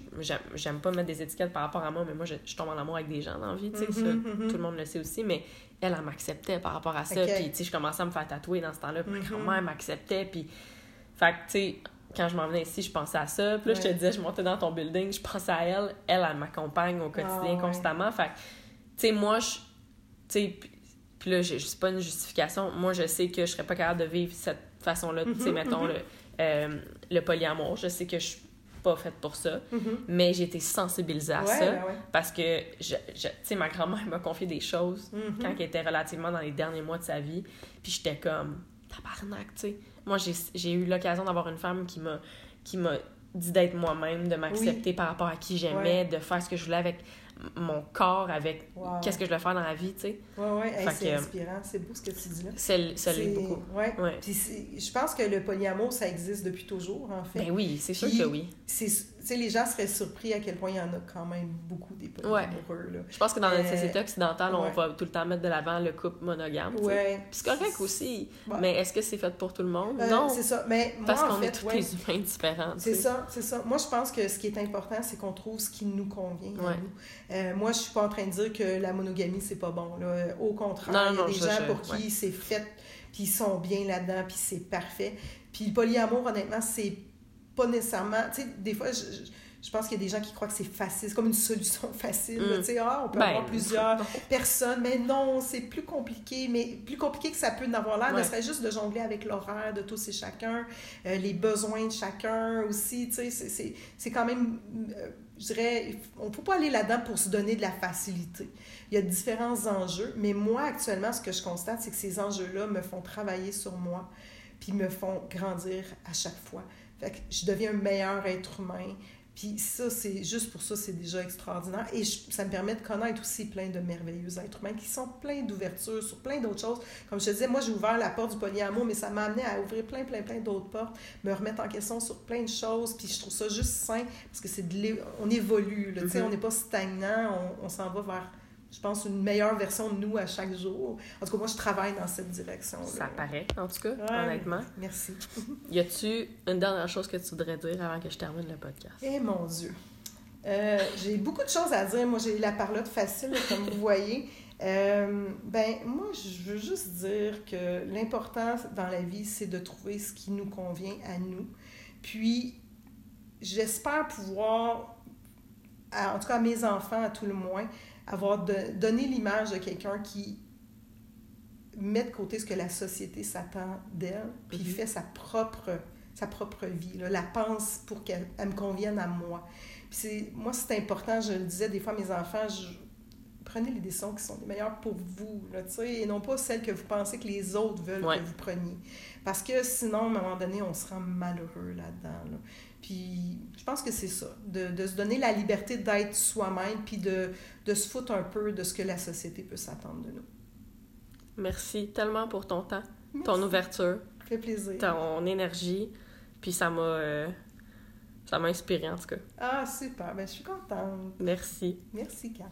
j'aime pas mettre des étiquettes par rapport à moi, mais moi, je, je tombe en amour avec des gens dans la vie, tu sais, ça, Mhm, mhm. tout le monde le sait aussi, mais elle, elle m'acceptait par rapport à ça. Puis, tu sais, je commençais à me faire tatouer dans ce temps-là, puis ma grand-mère m'acceptait, puis. Fait que, tu sais, quand je m'en venais ici, je pensais à ça. Puis là, je te disais, je montais dans ton building, je pensais à elle. Elle, elle m'accompagne au quotidien Ah, ouais. constamment. Fait que, tu sais, moi, je. Tu sais, puis- là, j'ai- c'est pas une justification. Moi, je sais que je serais pas capable de vivre cette façon-là. Tu sais, Mhm, mettons, mhm. le, euh, le polyamour. Je sais que je suis pas faite pour ça. Mhm. Mais j'ai été sensibilisée à Ouais, ça. ouais. Parce que, je, je- tu sais, ma grand-mère m'a confié des choses quand elle était relativement dans les derniers mois de sa vie. Puis j'étais comme, tabarnak, tu sais. Moi, j'ai j'ai eu l'occasion d'avoir une femme qui m'a qui m'a dit d'être moi-même, de m'accepter par rapport à qui j'aimais, de faire ce que je voulais avec mon corps, avec Wow. qu'est-ce que je voulais faire dans la vie, tu sais. Hey, Fait c'est que- inspirant. C'est beau ce que tu dis là. Ça l'est C'est- beaucoup. Ouais. Ouais. Puis c'est- je pense que le polyamour, ça existe depuis toujours, en fait. Ben oui, c'est sûr que oui. C'est, sais, les gens seraient surpris à quel point il y en a quand même beaucoup des polyamoureux, là. Je pense que dans notre Euh, société occidentale, on ouais. va tout le temps mettre de l'avant le couple monogame. Ouais. Puis c'est correct aussi. Ouais. Mais est-ce que c'est fait pour tout le monde? Euh, non. C'est ça. Mais moi, Parce qu'on est tous des humains différents. C'est ça, c'est ça. Moi, je pense que ce qui est important, c'est qu'on trouve ce qui nous convient à Ouais. nous. Euh, moi, je suis pas en train de dire que la monogamie, c'est pas bon. Là. Au contraire, Non, il y a des gens pour qui c'est fait, puis ils sont bien là-dedans, puis c'est parfait. Puis le polyamour, honnêtement, c'est pas nécessairement... Tu sais, des fois, je, je- je pense qu'il y a des gens qui croient que c'est facile, c'est comme une solution facile. Mm. Tu sais, ah, on peut Ben, avoir plusieurs non. personnes, mais non, c'est plus compliqué, mais plus compliqué que ça peut en avoir l'air, ne Ouais. serait juste de jongler avec l'horaire de tous et chacun, euh, les besoins de chacun aussi, tu sais, c'est- quand même, euh, je dirais, on ne peut pas aller là-dedans pour se donner de la facilité. Il y a différents enjeux, mais moi, actuellement, ce que je constate, c'est que ces enjeux-là me font travailler sur moi, puis me font grandir à chaque fois. Fait que je deviens un meilleur être humain, puis ça, c'est juste pour ça, c'est déjà extraordinaire. Et je- ça me permet de connaître aussi plein de merveilleux êtres humains qui sont pleins d'ouverture sur plein d'autres choses. Comme je te disais, moi, j'ai ouvert la porte du polyamour, mais ça m'a amené à ouvrir plein, plein, plein d'autres portes, me remettre en question sur plein de choses. Puis je trouve ça juste sain parce que c'est de on évolue, là, Mhm. on n'est pas stagnant, on, on s'en va vers, je pense, une meilleure version de nous à chaque jour. En tout cas, moi, je travaille dans cette direction-là. Ça paraît, en tout cas, Ouais. honnêtement. Merci. Y a-tu une dernière chose que tu voudrais dire avant que je termine le podcast? Eh mon Dieu. Euh, j'ai beaucoup de choses à dire. Moi, j'ai la parlotte facile, comme vous voyez. Euh, ben, moi, je veux juste dire que l'important dans la vie, c'est de trouver ce qui nous convient à nous. Puis, j'espère pouvoir, en tout cas à mes enfants, à tout le moins, avoir de, donné l'image de quelqu'un qui met de côté ce que la société s'attend d'elle, puis Mhm. fait sa propre, sa propre vie, là, la pense pour qu'elle elle me convienne à moi. Puis moi, c'est important, je le disais des fois à mes enfants, je, prenez les décisions qui sont les meilleures pour vous, là, et non pas celles que vous pensez que les autres veulent Ouais. que vous preniez. Parce que sinon, à un moment donné, on se rend malheureux là-dedans. là. Puis je pense que c'est ça, de, de se donner la liberté d'être soi-même, puis de, de se foutre un peu de ce que la société peut s'attendre de nous. Merci tellement pour ton temps, Merci. ton ouverture, Ça fait plaisir. ton énergie, puis ça m'a euh, ça m'a inspiré en tout cas. Ah, super. Ben, je suis contente. Merci. Merci, Kat.